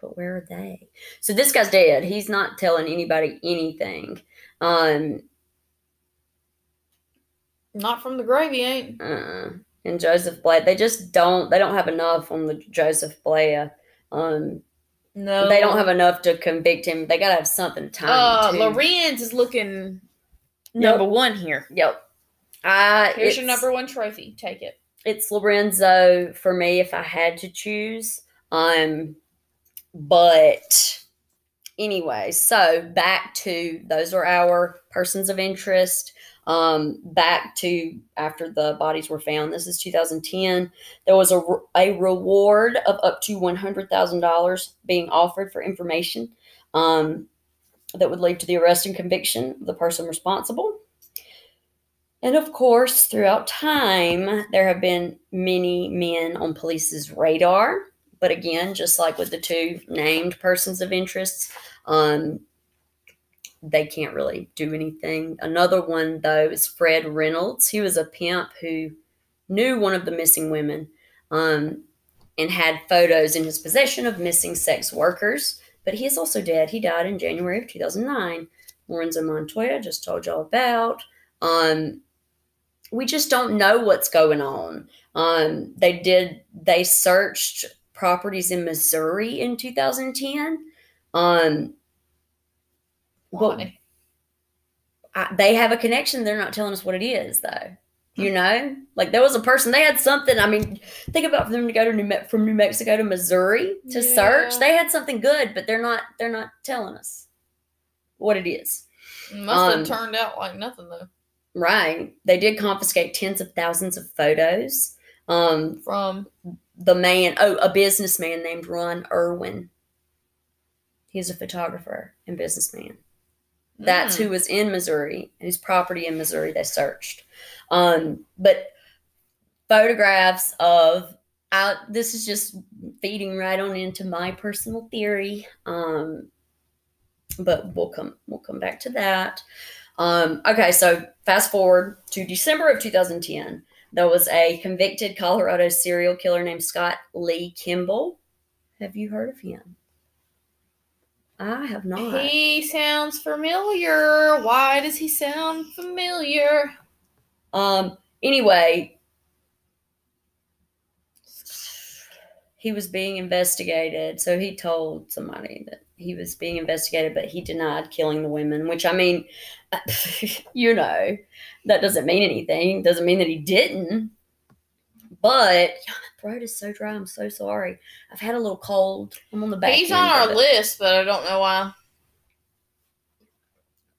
But where are they? So this guy's dead. He's not telling anybody anything. Um, Not from the gravy, ain't. uh, and Joseph Blea. They just don't. They don't have enough on the Joseph Blea. Um, No, they don't have enough to convict him. They gotta have something to Uh. Lorenz is looking number one here. Yep. I. Here's your number one trophy. Take it. it's Lorenzo for me if I had to choose. Um, but anyway, so back to those are our persons of interest. Um, back to after the bodies were found. This is 2010. There was a, a reward of up to $100,000 being offered for information um, that would lead to the arrest and conviction of the person responsible. And of course, throughout time, there have been many men on police's radar. But again, just like with the two named persons of interest, um, they can't really do anything. Another one, though, is Fred Reynolds. He was a pimp who knew one of the missing women um, and had photos in his possession of missing sex workers. But he is also dead. He died in January of 2009. Lorenzo Montoya just told y'all about. Um, we just don't know what's going on. Um, they did. They searched properties in Missouri in 2010. Um, Why? I, they have a connection. They're not telling us what it is, though. You know, like there was a person. They had something. I mean, think about for them to go to New Me- from New Mexico to Missouri to search. They had something good, but they're not. They're not telling us what it is. Must Um, have turned out like nothing though. Right? They did confiscate tens of thousands of photos. Um, From the man, oh, a businessman named Ron Irwin. He's a photographer and businessman. That's Mm. who was in Missouri, whose property in Missouri they searched. Um, but photographs of I, this is just feeding right on into my personal theory. Um, but we'll come we'll come back to that. Um, okay, so fast forward to December of 2010. There was a convicted Colorado serial killer named Scott Lee Kimball. Have you heard of him? I have not. He sounds familiar. Why does he sound familiar? Um. Anyway, he was being investigated. So he told somebody that he was being investigated, but he denied killing the women. Which I mean, you know, that doesn't mean anything. Doesn't mean that he didn't. But throat is so dry. I'm so sorry. I've had a little cold. I'm on the back. He's on our list, but I don't know why.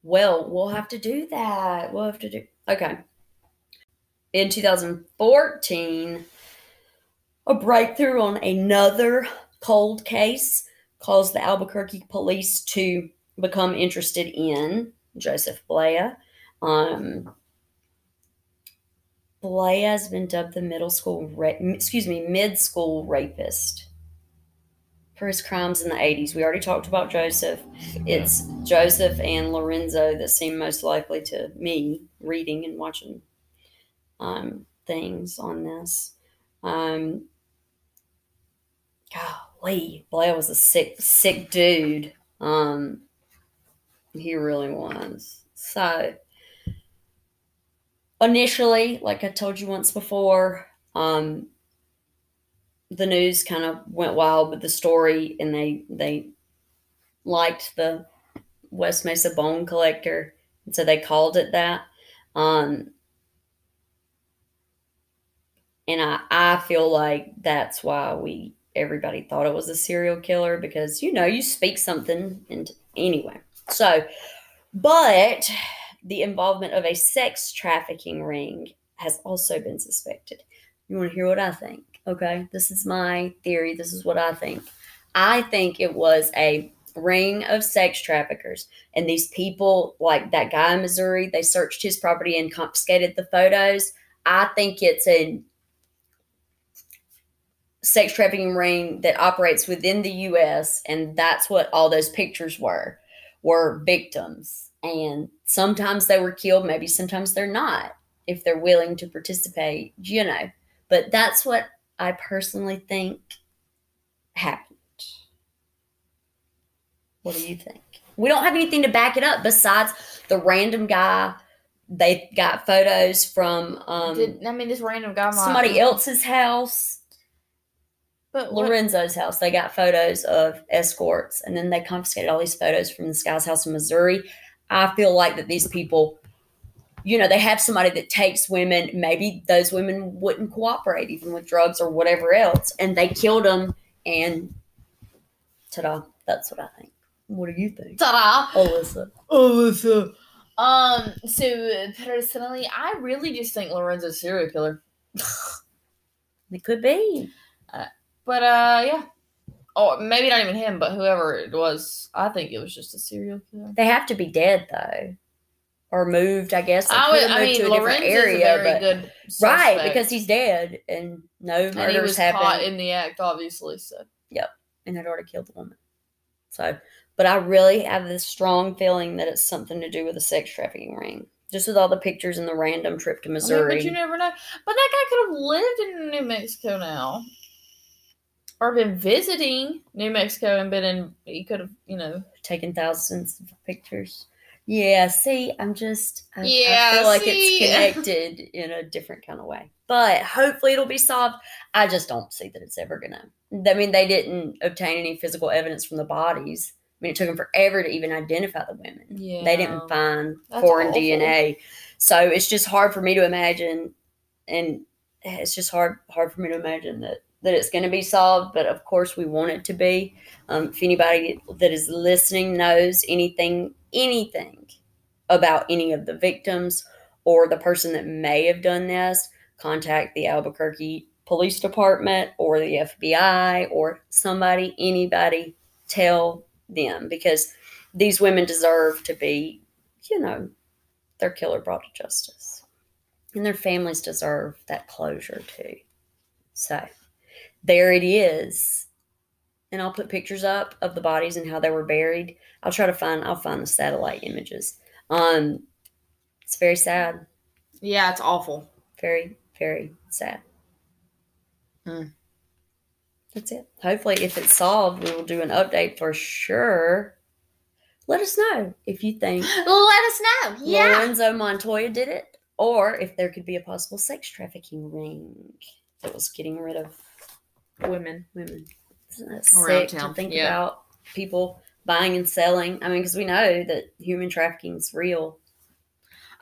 Well, we'll have to do that. We'll have to do. Okay. In 2014, a breakthrough on another cold case caused the Albuquerque police to become interested in Joseph Blea. Um, Blea has been dubbed the middle school, ra- excuse me, mid school rapist for his crimes in the 80s. We already talked about Joseph. It's Joseph and Lorenzo that seem most likely to me reading and watching um, things on this. Um, golly, Blair was a sick, sick dude. Um, he really was. So, initially, like I told you once before, um, the news kind of went wild with the story, and they they liked the West Mesa Bone Collector, and so they called it that. Um, and I I feel like that's why we everybody thought it was a serial killer because you know you speak something and anyway. So, but the involvement of a sex trafficking ring has also been suspected. You want to hear what I think? Okay, this is my theory. This is what I think. I think it was a ring of sex traffickers, and these people, like that guy in Missouri, they searched his property and confiscated the photos. I think it's a sex trafficking ring that operates within the U.S., and that's what all those pictures were were victims. And sometimes they were killed, maybe sometimes they're not, if they're willing to participate, you know. But that's what I personally think happened. What do you think? We don't have anything to back it up besides the random guy. They got photos from um, Did, I mean, this random guy. somebody else's house, But what- Lorenzo's house. They got photos of escorts, and then they confiscated all these photos from this guy's house in Missouri. I feel like that these people you know, they have somebody that takes women. Maybe those women wouldn't cooperate even with drugs or whatever else, and they killed them. And ta-da! That's what I think. What do you think, Ta-da! Alyssa? Alyssa. Um, so personally, I really just think Lorenzo's a serial killer. It could be. But uh yeah. Oh, maybe not even him, but whoever it was. I think it was just a serial killer. They have to be dead though, or moved. I guess. They I, would, I mean, to a different Lorenzo's area, a very but right because he's dead and no and he murders was happened. caught in the act, obviously. So yep, and had already killed the woman. So, but I really have this strong feeling that it's something to do with a sex trafficking ring. Just with all the pictures and the random trip to I mean, Missouri. but you never know. But that guy could have lived in New Mexico now, or been visiting New Mexico and been in. He could have, you know. taken thousands of pictures. Yeah, see, I'm just, I, I Yeah, feel like see? it's connected in a different kind of way. But hopefully it'll be solved. I just don't see that it's ever gonna. I mean, they didn't obtain any physical evidence from the bodies. I mean, it took them forever to even identify the women. Yeah. They didn't find That's foreign awful. DNA, so it's just hard for me to imagine, and it's just hard hard for me to imagine that that it's going to be solved. But of course, we want it to be. Um, if anybody that is listening knows anything anything about any of the victims or the person that may have done this, contact the Albuquerque Police Department or the FBI or somebody, anybody. Tell them because these women deserve to be, you know, their killer brought to justice. And their families deserve that closure too. So there it is. And I'll put pictures up of the bodies and how they were buried. I'll try to find I'll find the satellite images. Um it's very sad. Yeah, it's awful. Very, very sad. Hmm. That's it. Hopefully, if it's solved, we will do an update for sure. Let us know if you think Let us know. Yeah. lorenzo Montoya did it, or if there could be a possible sex trafficking ring that was getting rid of women. women. Isn't that Around sick to think yeah. about people buying and selling? I mean, because we know that human trafficking is real.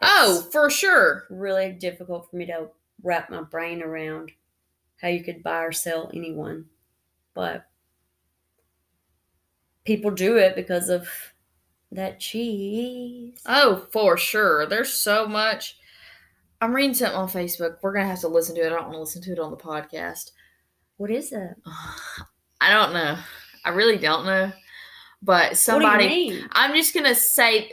Oh, for sure. really difficult for me to wrap my brain around how you could buy or sell anyone, but people do it because of that cheese. Oh, for sure. There's so much. I'm reading something on Facebook. We're gonna have to listen to it. I don't want to listen to it on the podcast. What is it? I don't know. I really don't know. But somebody what do you mean? I'm just gonna say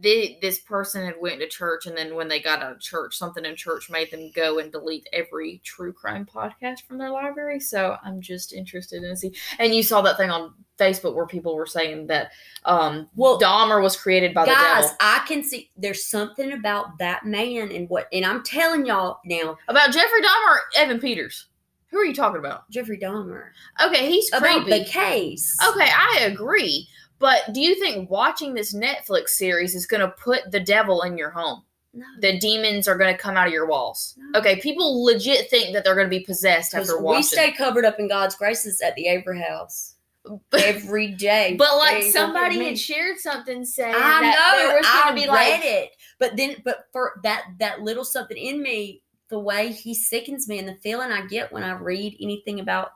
the, this person had went to church, and then when they got out of church, something in church made them go and delete every true crime podcast from their library. So I'm just interested in see. And you saw that thing on Facebook where people were saying that um, Well, Dahmer was created by the guys. I can see there's something about that man and what, and I'm telling y'all now, About Jeffrey Dahmer, Evan Peters. Who are you talking about? Jeffrey Dahmer Okay, he's about creepy. the case. Okay, I agree. But do you think watching this Netflix series is going to put the devil in your home? No. The demons are going to come out of your walls. No. Okay, people legit think that they're going to be possessed after watching. we stay covered up in God's graces at the Avery house every day. but like They look at somebody had shared something saying I that know. there was I going to be read like it, but then, but for that that little something in me, the way he sickens me, and the feeling I get when I read anything about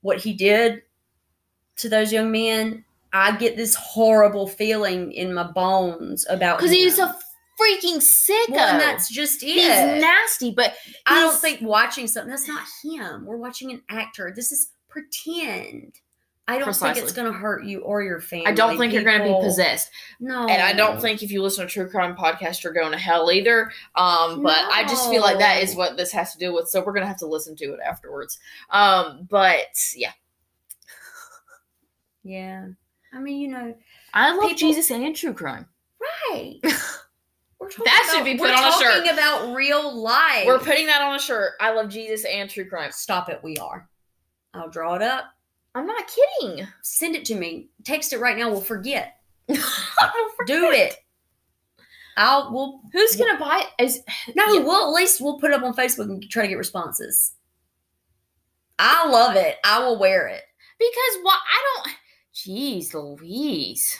what he did to those young men, I get this horrible feeling in my bones about because he was a freaking sicko. well, and that's just it. he's nasty, but I don't think watching something that's not him. We're watching an actor. This is pretend. I don't think it's going to hurt you or your family. I don't think you're going to be possessed. No, And I don't think if you listen to true crime podcast, you're going to hell either. Um, but I just feel like that is what this has to do with. So we're gonna have to listen to it afterwards. Um, but yeah, Yeah, I mean, you know, I love People- Jesus and true crime. right. We're That should about- be put we're on a talking about real life. We're putting that on a shirt. I love Jesus and true crime. Stop it. We are. I'll draw it up. I'm not kidding. Send it to me. Text it right now. We'll forget. Do it. I'll. We'll. Who's gonna buy it? Is No, Yeah. we'll at least we'll put it up on Facebook and try to get responses. I love it. I will wear it. because what? I don't. Jeez, Louise.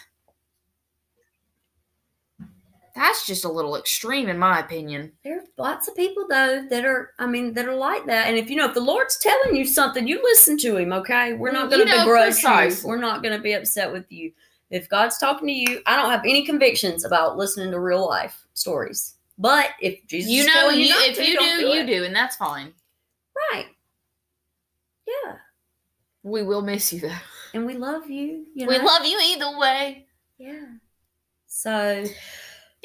That's just a little extreme, in my opinion. There are lots of people though that are, I mean, that are like that. And if you know, if the Lord's telling you something, you listen to Him. Okay, we're not Mm, going you to know, begrudge precise. you. We're not going to be upset with you. If God's talking to you, I don't have any convictions about listening to real life stories. But if Jesus, you is know, you, not if to, you don't do, you it. do, and that's fine. right. Yeah, We will miss you though. and we love you. you We love you either way. Yeah. So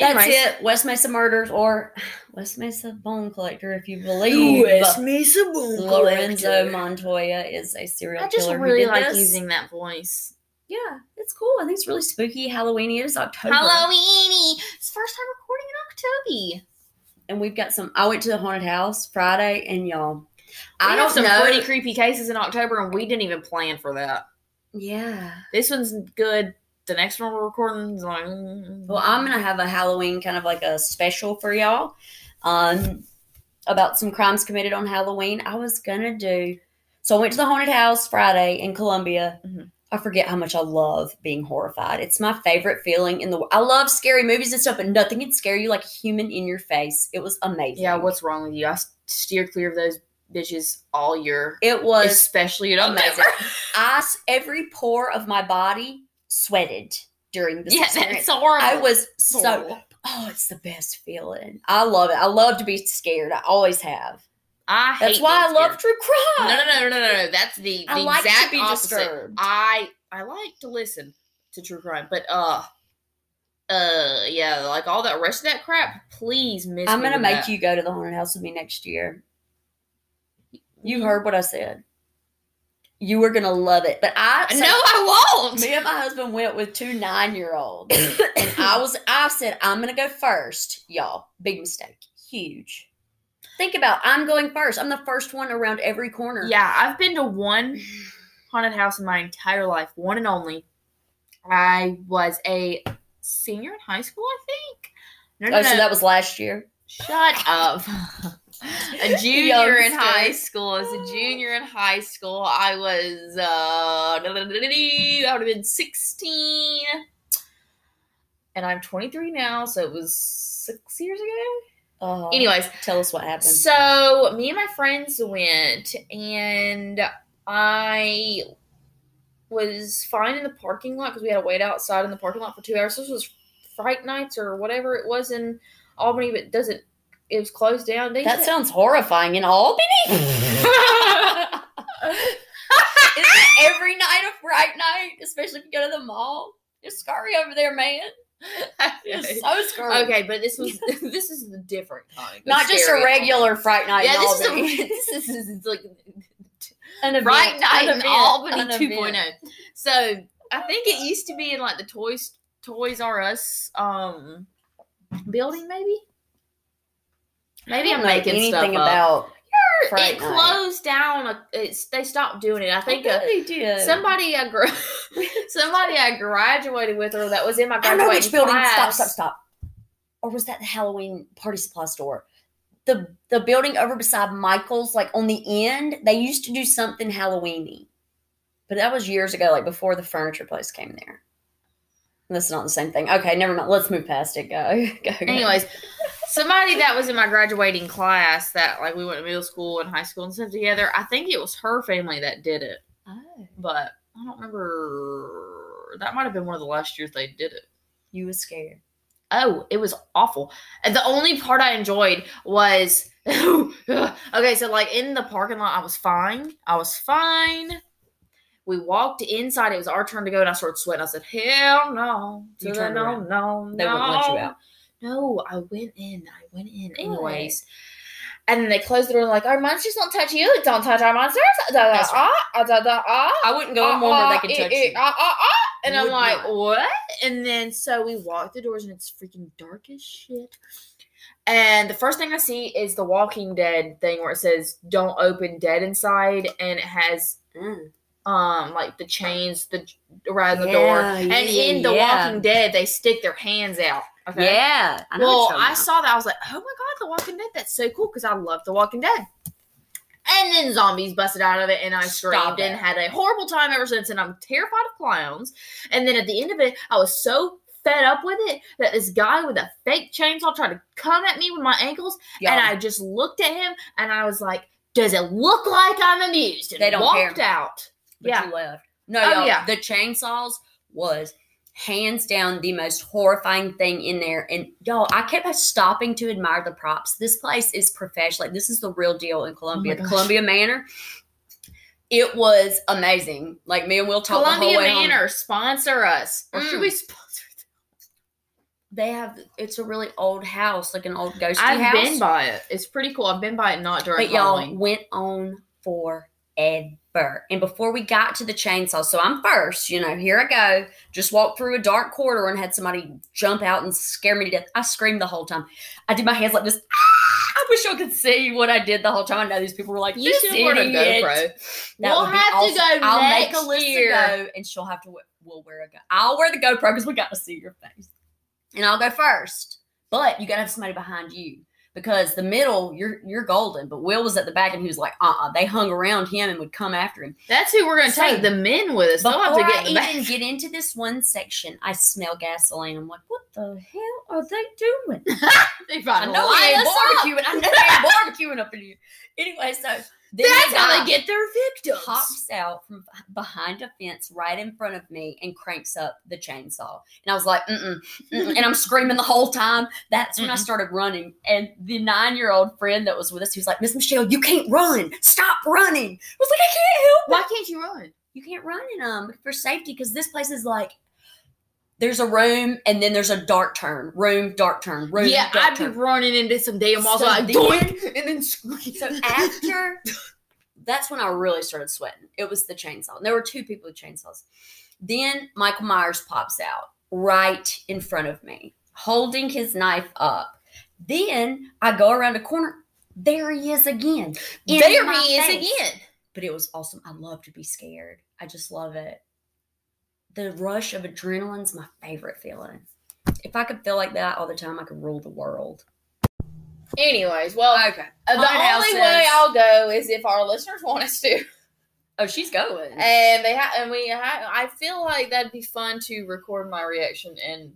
that's Anyways. it. West Mesa Murders or West Mesa Bone Collector, if you believe. West Mesa Bone Collector. Lorenzo Montoya is a serial killer. I just killer. really like this. using that voice. Yeah, it's cool. I think it's really spooky. Halloween it is October. Halloweeny. It's the first time recording in October. And we've got some. I went to the haunted house Friday, and y'all, I I don't have some know. pretty creepy cases in October, and we didn't even plan for that. yeah. This one's good. The next one we're recording is like. mm, Well, I'm gonna have a Halloween kind of like a special for y'all, um, about some crimes committed on Halloween. I was gonna do. So I went to the haunted house Friday in Columbia. Mhm. I forget how much I love being horrified. It's my favorite feeling in the. I love scary movies and stuff, but nothing can scare you like a human in your face. It was amazing. Yeah, what's wrong with you? I steer clear of those bitches all year, it was especially in amazing. I s- every pore of my body sweated during this yeah, experience. that's horrible. I was so oh, it's the best feeling. I love it. I love to be scared. I always have. I hate That's why I love true crime. No, no, no, no, no, no. That's the, the I like to exact be opposite. disturbed. I I like to listen to true crime, but uh, uh, yeah, like all that rest of that crap. Please miss. I'm gonna make that. you go to the haunted house with me next year. You heard what I said. You were gonna love it, but I No, I won't. Me and my husband went with two nine year olds, and I was I said I'm gonna go first, y'all. Big mistake, huge. Think about I'm going first. I'm the first one around every corner. Yeah, I've been to one haunted house in my entire life, one and only. I was a senior in high school, I think. No, no, Oh, no. so that was last year. Shut up. a junior in high school. As a junior in high school, I was uh I would have been 16. And I'm 23 now, so it was six years ago. Oh, Anyways, tell us what happened. so me and my friends went, and I was fine in the parking lot because we had to wait outside in the parking lot for two hours. This was Fright Nights or whatever it was in Albany, but it doesn't. It was closed down. They that said- sounds horrifying in Albany. Is it every night a fright night, especially if you go to the mall? It's scary over there, man. It's so scary. okay, but this was this is the different kind. Not just a scary. regular fright night Yeah, in this Albany. is a, this is it's like an event, Fright Night an in event, Albany an 2.0. event. So I think it used to be in like the Toys Toys R Us um building, maybe. Maybe I'm making anything stuff up. about. Fright it Night. closed down. uh, It's they stopped doing it. I think uh, they did. somebody I gra- somebody I graduated with, or that was in my I know which building. Stop! Stop! Stop! Or was that the Halloween party supply store? The the building over beside Michael's, like on the end, they used to do something Halloweeny, but that was years ago, like before the furniture place came there. That's not the same thing. Okay, never mind. Let's move past it. Go. go, go. Anyways, somebody that was in my graduating class that like we went to middle school and high school and stuff together. I think it was her family that did it, oh, but I don't remember. That might have been one of the last years they did it. you were scared. Oh, it was awful. And the only part I enjoyed was okay. So like in the parking lot, I was fine. I was fine. We walked inside. It was our turn to go, and I started sweating. I said, "Hell no! You To the turned no, around. no, They no!" wouldn't let you out. No, I went in. I went in anyways. And then they closed the door and like, our monsters don't touch you. Don't touch our monsters. Da, da, ah, ah, da, da, ah. I wouldn't go in one where they can touch you. Ah, ah, ah. And I'm like, not. what? And then so we walk the doors and it's freaking dark as shit. And the first thing I see is the Walking Dead thing where it says "Don't open dead inside," and it has Mm. um like the chains the around the door. Yeah, And yeah, in The yeah. Walking Dead, they stick their hands out. Okay. Yeah. I Well, I saw that. I was like, oh my god, The Walking Dead. That's so cool because I love The Walking Dead. And then zombies busted out of it, and I Stop screamed and it. had a horrible time ever since. And I'm terrified of clowns. And then at the end of it, I was so fed up with it that this guy with a fake chainsaw tried to come at me with my ankles, Y'all, and I just looked at him and I was like, "Does it look like I'm amused?" And They don't walked care. out. but yeah. you left. No, Oh, yeah. the chainsaws was hands down the most horrifying thing in there. And y'all, I kept stopping to admire the props. This place is professional. Like this is the real deal in Columbia. the. Columbia Manor. It was amazing. Like me and Will talked the Columbia whole way home. Manor sponsor us, or should Mm. we sponsor? Them? They have it's a really old house, like an old ghosty I've house. been by it. It's pretty cool. I've been by it not during but y'all went on forever. And before we got to the chainsaw, so I'm first, you know, here I go. Just walked through a dark corridor and had somebody jump out and scare me to death. I screamed the whole time. I did my hands like this. Ah! I wish y'all could see what I did the whole time. I know these people were like, You "This should order a. GoPro. That We'll have to awesome. go I'll next make Alyssa year. go, and she'll have to. Wear, we'll wear a. Go- I'll wear the GoPro because we got to see your face, and I'll go first. But you got to have somebody behind you because the middle, you're you're golden. But Will was at the back, and he was like, "Uh, uh They hung around him and would come after him. That's who we're gonna So, take. The men with us. They'll have Before to get I in the back. even get into this one section, I smell gasoline. I'm like, "What the hell are they doing?" They I found know they ain't barbecuing. I know they ain't barbecuing up in here. Anyway, so then That's how they get their victims. Hops out from behind a fence right in front of me and cranks up the chainsaw. And I was like, mm-mm, mm-mm. and I'm screaming the whole time. That's when I Mm-mm. started running. And the nine year old friend that was with us, he was like, Miss Michelle, you can't run. Stop running. I was like, I can't help it. Why can't you run? You can't run in them for safety because this place is like, there's a room and then there's a dark turn. Room, dark turn. Room, yeah, I'd be running into some damn walls So like doink and then scream. So after that's when I really started sweating. It was the chainsaw. And there were two people with chainsaws. Then Michael Myers pops out right in front of me, holding his knife up. Then I go around a corner. There he is again. there he is face. again. But it was awesome. I love to be scared. I just love it. The rush of adrenaline's my favorite feeling. If I could feel like that all the time, I could rule the world. Anyways, well, Okay. uh, the Haunted only way I'll go is if our listeners want us to, Oh, she's going. and they have, and we have. I feel like that'd be fun to record my reaction and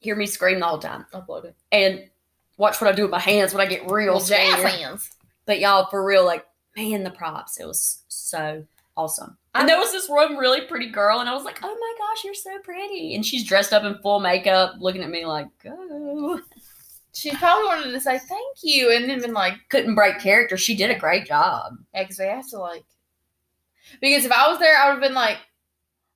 Hear me scream the whole time. upload it. and watch what I do with my hands when I get real jazz hands. But y'all, for real, like man, the props. It was so awesome. And there was this one really pretty girl, and I was like, "Oh my gosh, you're so pretty!" And she's dressed up in full makeup, looking at me like, "Go." She probably wanted to say thank you, and then been like, Couldn't break character. She did a great job. yeah, because they have to like. Because if I was there, I would have been like,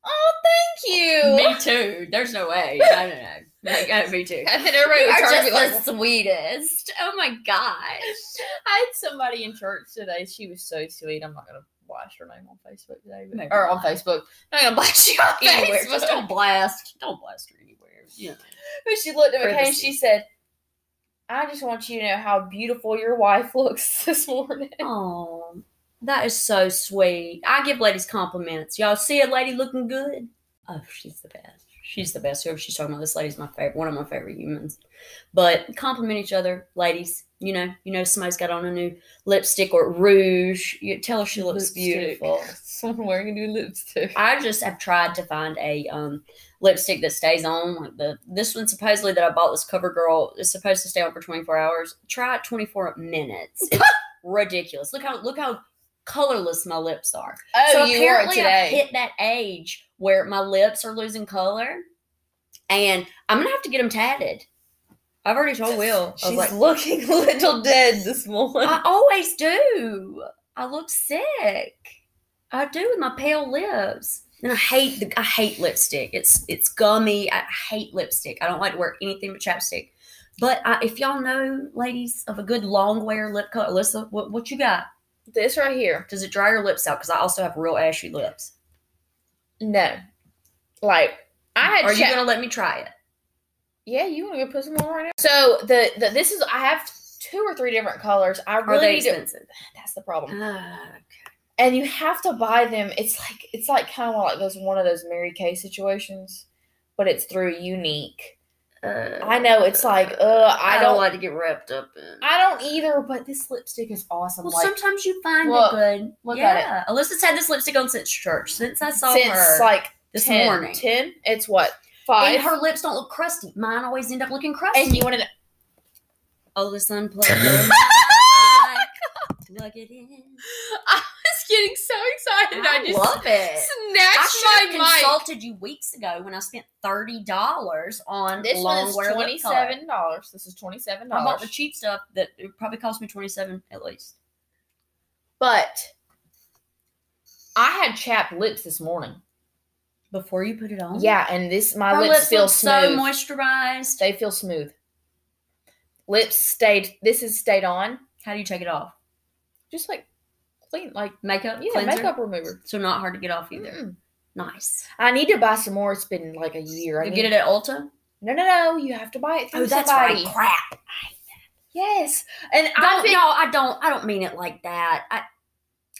oh, thank you. Me too. There's no way. No, no, no. Like, uh, me too. And then everybody You to just like, the sweetest. Oh my gosh. I had somebody in church today. She was so sweet. I'm not gonna blast her name on Facebook today, but, or on. Facebook. I'm not gonna blast you on Anywhere. Facebook. Just don't blast. Don't blast her anywhere. Yeah. But she looked at me and she said, "I just want you to know how beautiful your wife looks this morning." Oh, that is so sweet. I give ladies compliments. Y'all see a lady looking good? Oh, she's the best. She's the best. Whoever she's talking about, this lady's my favorite, one of my favorite humans. But compliment each other, ladies. You know, you know somebody's got on a new lipstick or rouge. You tell her she looks Lipstick. beautiful. Someone wearing a new lipstick. I just have tried to find a um, lipstick that stays on. Like the this one supposedly that I bought this CoverGirl is supposed to stay on for 24 hours. Try it 24 minutes. It's ridiculous. Look how look how colorless my lips are. Oh, so you are apparently I've today. hit that age where my lips are losing color, and I'm gonna have to get them tatted. I've already told Will. I was She's like, looking a little dead this morning. I always do. I look sick. I do with my pale lips. And I hate the I hate lipstick. It's it's gummy. I hate lipstick. I don't like to wear anything but chapstick. But I, if y'all know, ladies, of a good long wear lip color, Alyssa, what, what you got? this right here. Does it dry your lips out? Because I also have real ashy lips. No, like I had. Are you gonna let me try it? Yeah, you want to go put some on right now? So the, the this is I have two or three different colors. I Are really need to, that's the problem. Ah, And you have to buy them. It's like it's like kind of like those one of those Mary Kay situations, but it's through Younique. uh, I know it's like uh I, don't like to get wrapped up in. I don't either, but this lipstick is awesome. Well, like sometimes you find Look, it good. look at it. yeah. Alyssa's had this lipstick on since church, since I saw since her like this 10, morning. 10, it's what Five. And her lips don't look crusty. Mine always end up looking crusty. And you wanted to oh, this unplugged. I plug it in. Oh, I was getting so excited. I, I just love it. I snatched should have my mic. consulted you weeks ago when I spent thirty dollars on This one long is wear lip twenty color. seven dollars. This is twenty seven dollars. I bought the cheap stuff that it probably cost me twenty seven at least. But I had chapped lips this morning. Before you put it on, Yeah, and this my her lips, lips feel look so smooth. moisturized. they feel smooth. Lips stayed. This is stayed on. How do you take it off? Just like clean, like Makeup, yeah, cleanser? makeup remover. So not hard to get off either. Mm-mm. Nice. I need to buy some more. It's been like a year. I You need- get it at Ulta. No, no, no. You have to buy it through Oh, that's somebody. right. Crap. Yes, and I Don't, I've been, no, I don't. I don't mean it like that. I,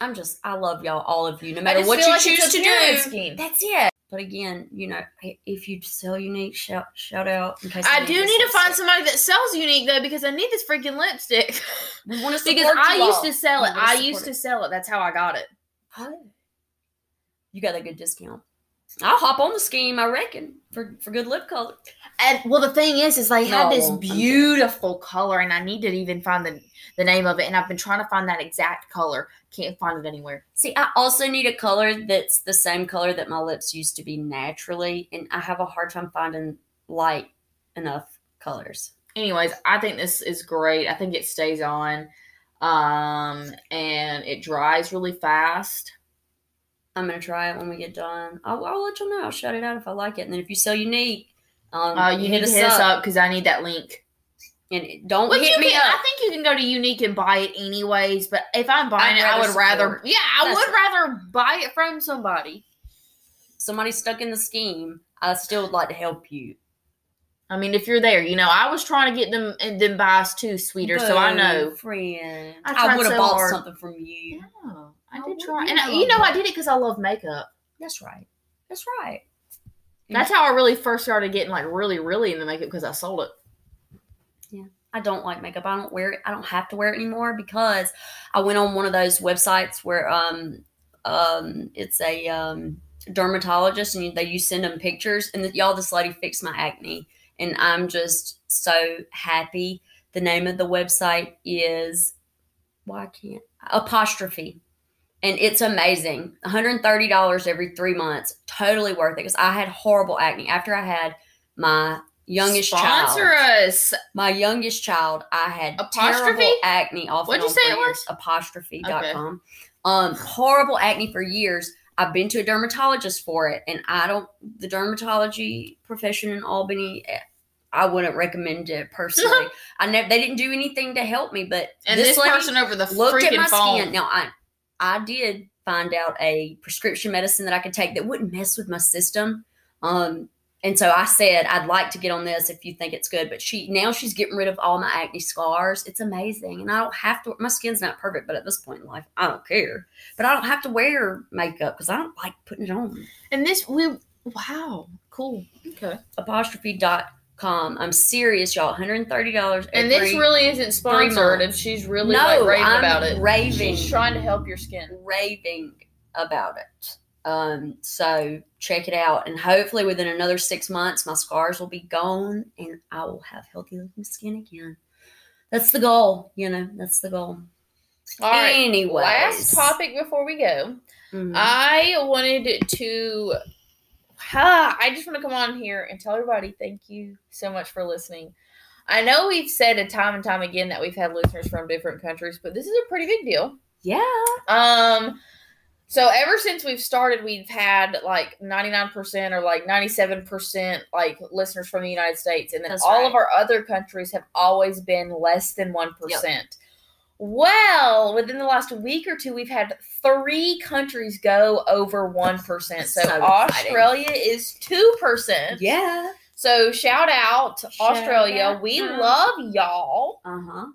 I'm just. I love y'all, all of you, no matter what you like choose to do. scheme. That's it. But again, you know, if you sell Younique, shout shout out. In case I any do need to find somebody that sells Younique though because I need this freaking lipstick. We want to because I used to sell it. I used it. to sell it. That's how I got it. You got a good discount. I'll hop on the scheme. I reckon for for good lip color. And well, the thing is, is they No, had this won't. I'm kidding. beautiful color, and I need to even find the the name of it. And I've been trying to find that exact color. Can't find it anywhere. See, I also need a color that's the same color that my lips used to be naturally, and I have a hard time finding light enough colors. Anyways, I think this is great. I think it stays on, um, and it dries really fast. I'm gonna try it when we get done. I'll, I'll let you know. I'll shout it out if I like it. And then if you sell Younique, um, Uh, you need to hit us up because I need that link. and don't Which hit me can, up. I think you can go to Younique and buy it anyways. But if I'm buying I'd it, I would rather. Yeah, I That's would rather buy it from somebody. Somebody stuck in the scheme. I still would like to help you. I mean, if you're there, you know, I was trying to get them and them buys too, sweeter. so I know. friend. I I, would have so bought hard. something from you. Yeah, I Oh, did try, and I, you know, I did it because I love makeup. That's right. That's right. That's how I really first started getting like really, really into makeup because I sold it. Yeah. I don't like makeup. I don't wear it. I don't have to wear it anymore because I went on one of those websites where um um it's a um dermatologist and you, they you send them pictures and y'all this lady fixed my acne and I'm just so happy. The name of the website is why I can't apostrophe. And it's amazing. $130 every three months. Totally worth it. Because I had horrible acne. After I had my youngest Sponsor child us. my youngest child, I had Apostrophe? terrible acne off What'd you say it years. Apostrophe.com. Um, horrible acne for years. I've been to a dermatologist for it, and I don't, the dermatology profession in Albany, eh, I wouldn't recommend it personally. I never, they didn't do anything to help me, but And this, lady person over the looked at freaking my phone. skin. Now, I, I did find out a prescription medicine that I could take that wouldn't mess with my system. Um, and so I said, I'd like to get on this if you think it's good. But she now she's getting rid of all my acne scars. It's amazing. And I don't have to, my skin's not perfect, but at this point in life, I don't care. But I don't have to wear makeup because I don't like putting it on. And this, we, wow, cool. Okay. Apostrophe.com. I'm serious, y'all. $130. And this really isn't sponsored, and she's really No, like raving I'm about it. raving. She's trying to help your skin. raving about it. Um, so check it out, and hopefully within another six months, my scars will be gone, and I will have healthy looking skin again. That's the goal, you know. That's the goal. All right. Anyways, Last topic before we go. Mhm. I wanted to. Ha, I just want to come on here and tell everybody thank you so much for listening. I know we've said it time and time again that we've had listeners from different countries, but this is a pretty big deal. yeah, Um, so ever since we've started, we've had like ninety nine percent or like ninety seven percent like listeners from the United States, and then That's all right. of our other countries have always been less than one Well, within the last week or two, we've had three countries go over one percent. So, So. Australia is two percent. yeah. So shout out to Shout Australia. out. We love y'all. Uh huh.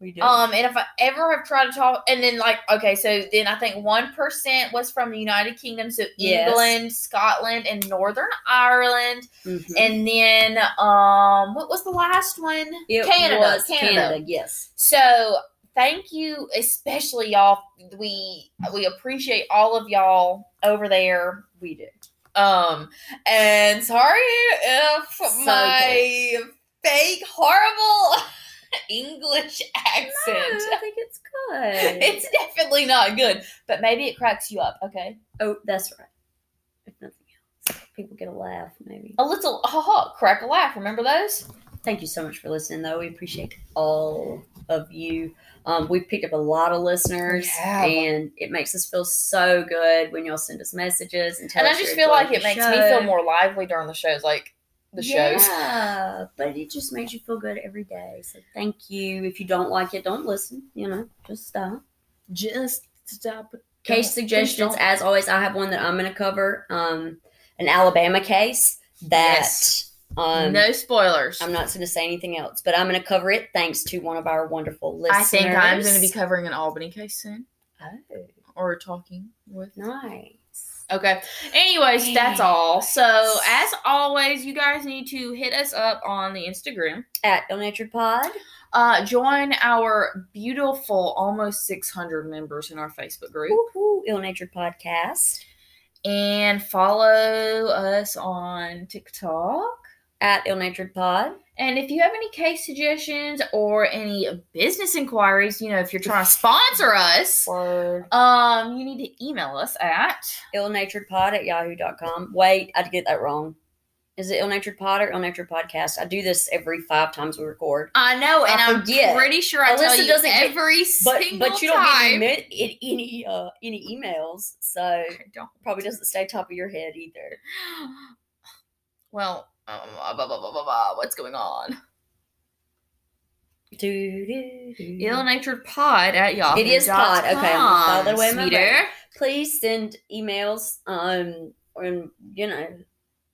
We do. Um, and if I ever have tried to talk, and then like, okay, so then I think one percent was from the United Kingdom, so Yes. England, Scotland, and Northern Ireland, Mhm. and then um, what was the last one? It Canada, was Canada. Canada. Yes. So thank you, especially y'all. We we appreciate all of y'all over there. We do. Um, and sorry if So my fake horrible English accent. No, I think it's good. It's definitely not good, but maybe it cracks you up. Okay, oh, that's right. If nothing else, people get a laugh. Maybe. a little haha, crack a laugh. Remember those? Thank you so much for listening, though. We appreciate all of you. Um, we've picked up a lot of listeners, and it makes us feel so good when y'all send us messages and tell and I us just you're feel like it makes me feel more lively during the shows, like the shows. Yeah, but it just makes you feel good every day. So thank you. If you don't like it, don't listen. You know, just stop. Just stop. Case Don't- suggestions, as always, I have one that I'm going to cover. Um, an Alabama case that Yes. Um, no spoilers. I'm not going to say anything else, but I'm going to cover it thanks to one of our wonderful listeners. I think I'm going to be covering an Albany case soon, Oh, or talking with. nice. Okay. Anyways, that's all. So as always, you guys need to hit us up on the Instagram. At Ill Natured Pod. Uh, join our beautiful, almost 600 members in our Facebook group, Woo-hoo, Ill Natured Podcast. and follow us on TikTok. At Ill Natured Pod. And if you have any case suggestions or any business inquiries, you know, if you're trying to sponsor us, Word. um, you need to email us at illnaturedpod at yahoo.com. Wait, I get that wrong. Is it Ill Natured Pod or Ill Natured Podcast? I do this every five times we record. I know, and I I'm forget. pretty sure I tell Alyssa you doesn't get- every But single but you don't time. get any, any uh any emails, so probably doesn't stay top of your head either. Well, blah, blah, blah, blah, blah, blah, what's going on? Do, do, do. Ill natured pod at Yahoo. It is pod. Okay, I'm gonna that away my. Please send emails. Um, and you know,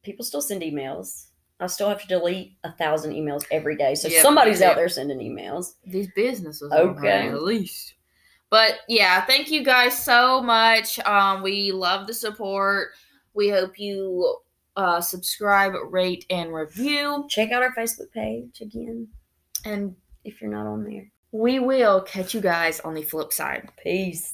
people still send emails. I still have to delete a thousand emails every day. So Yep, somebody's yep. out there sending emails. These businesses, okay, at least. But yeah, thank you guys so much. Um, we love the support. We hope you uh, subscribe, rate, and review. Check out our Facebook page again And if you're not on there. we will catch you guys on the flip side. Peace.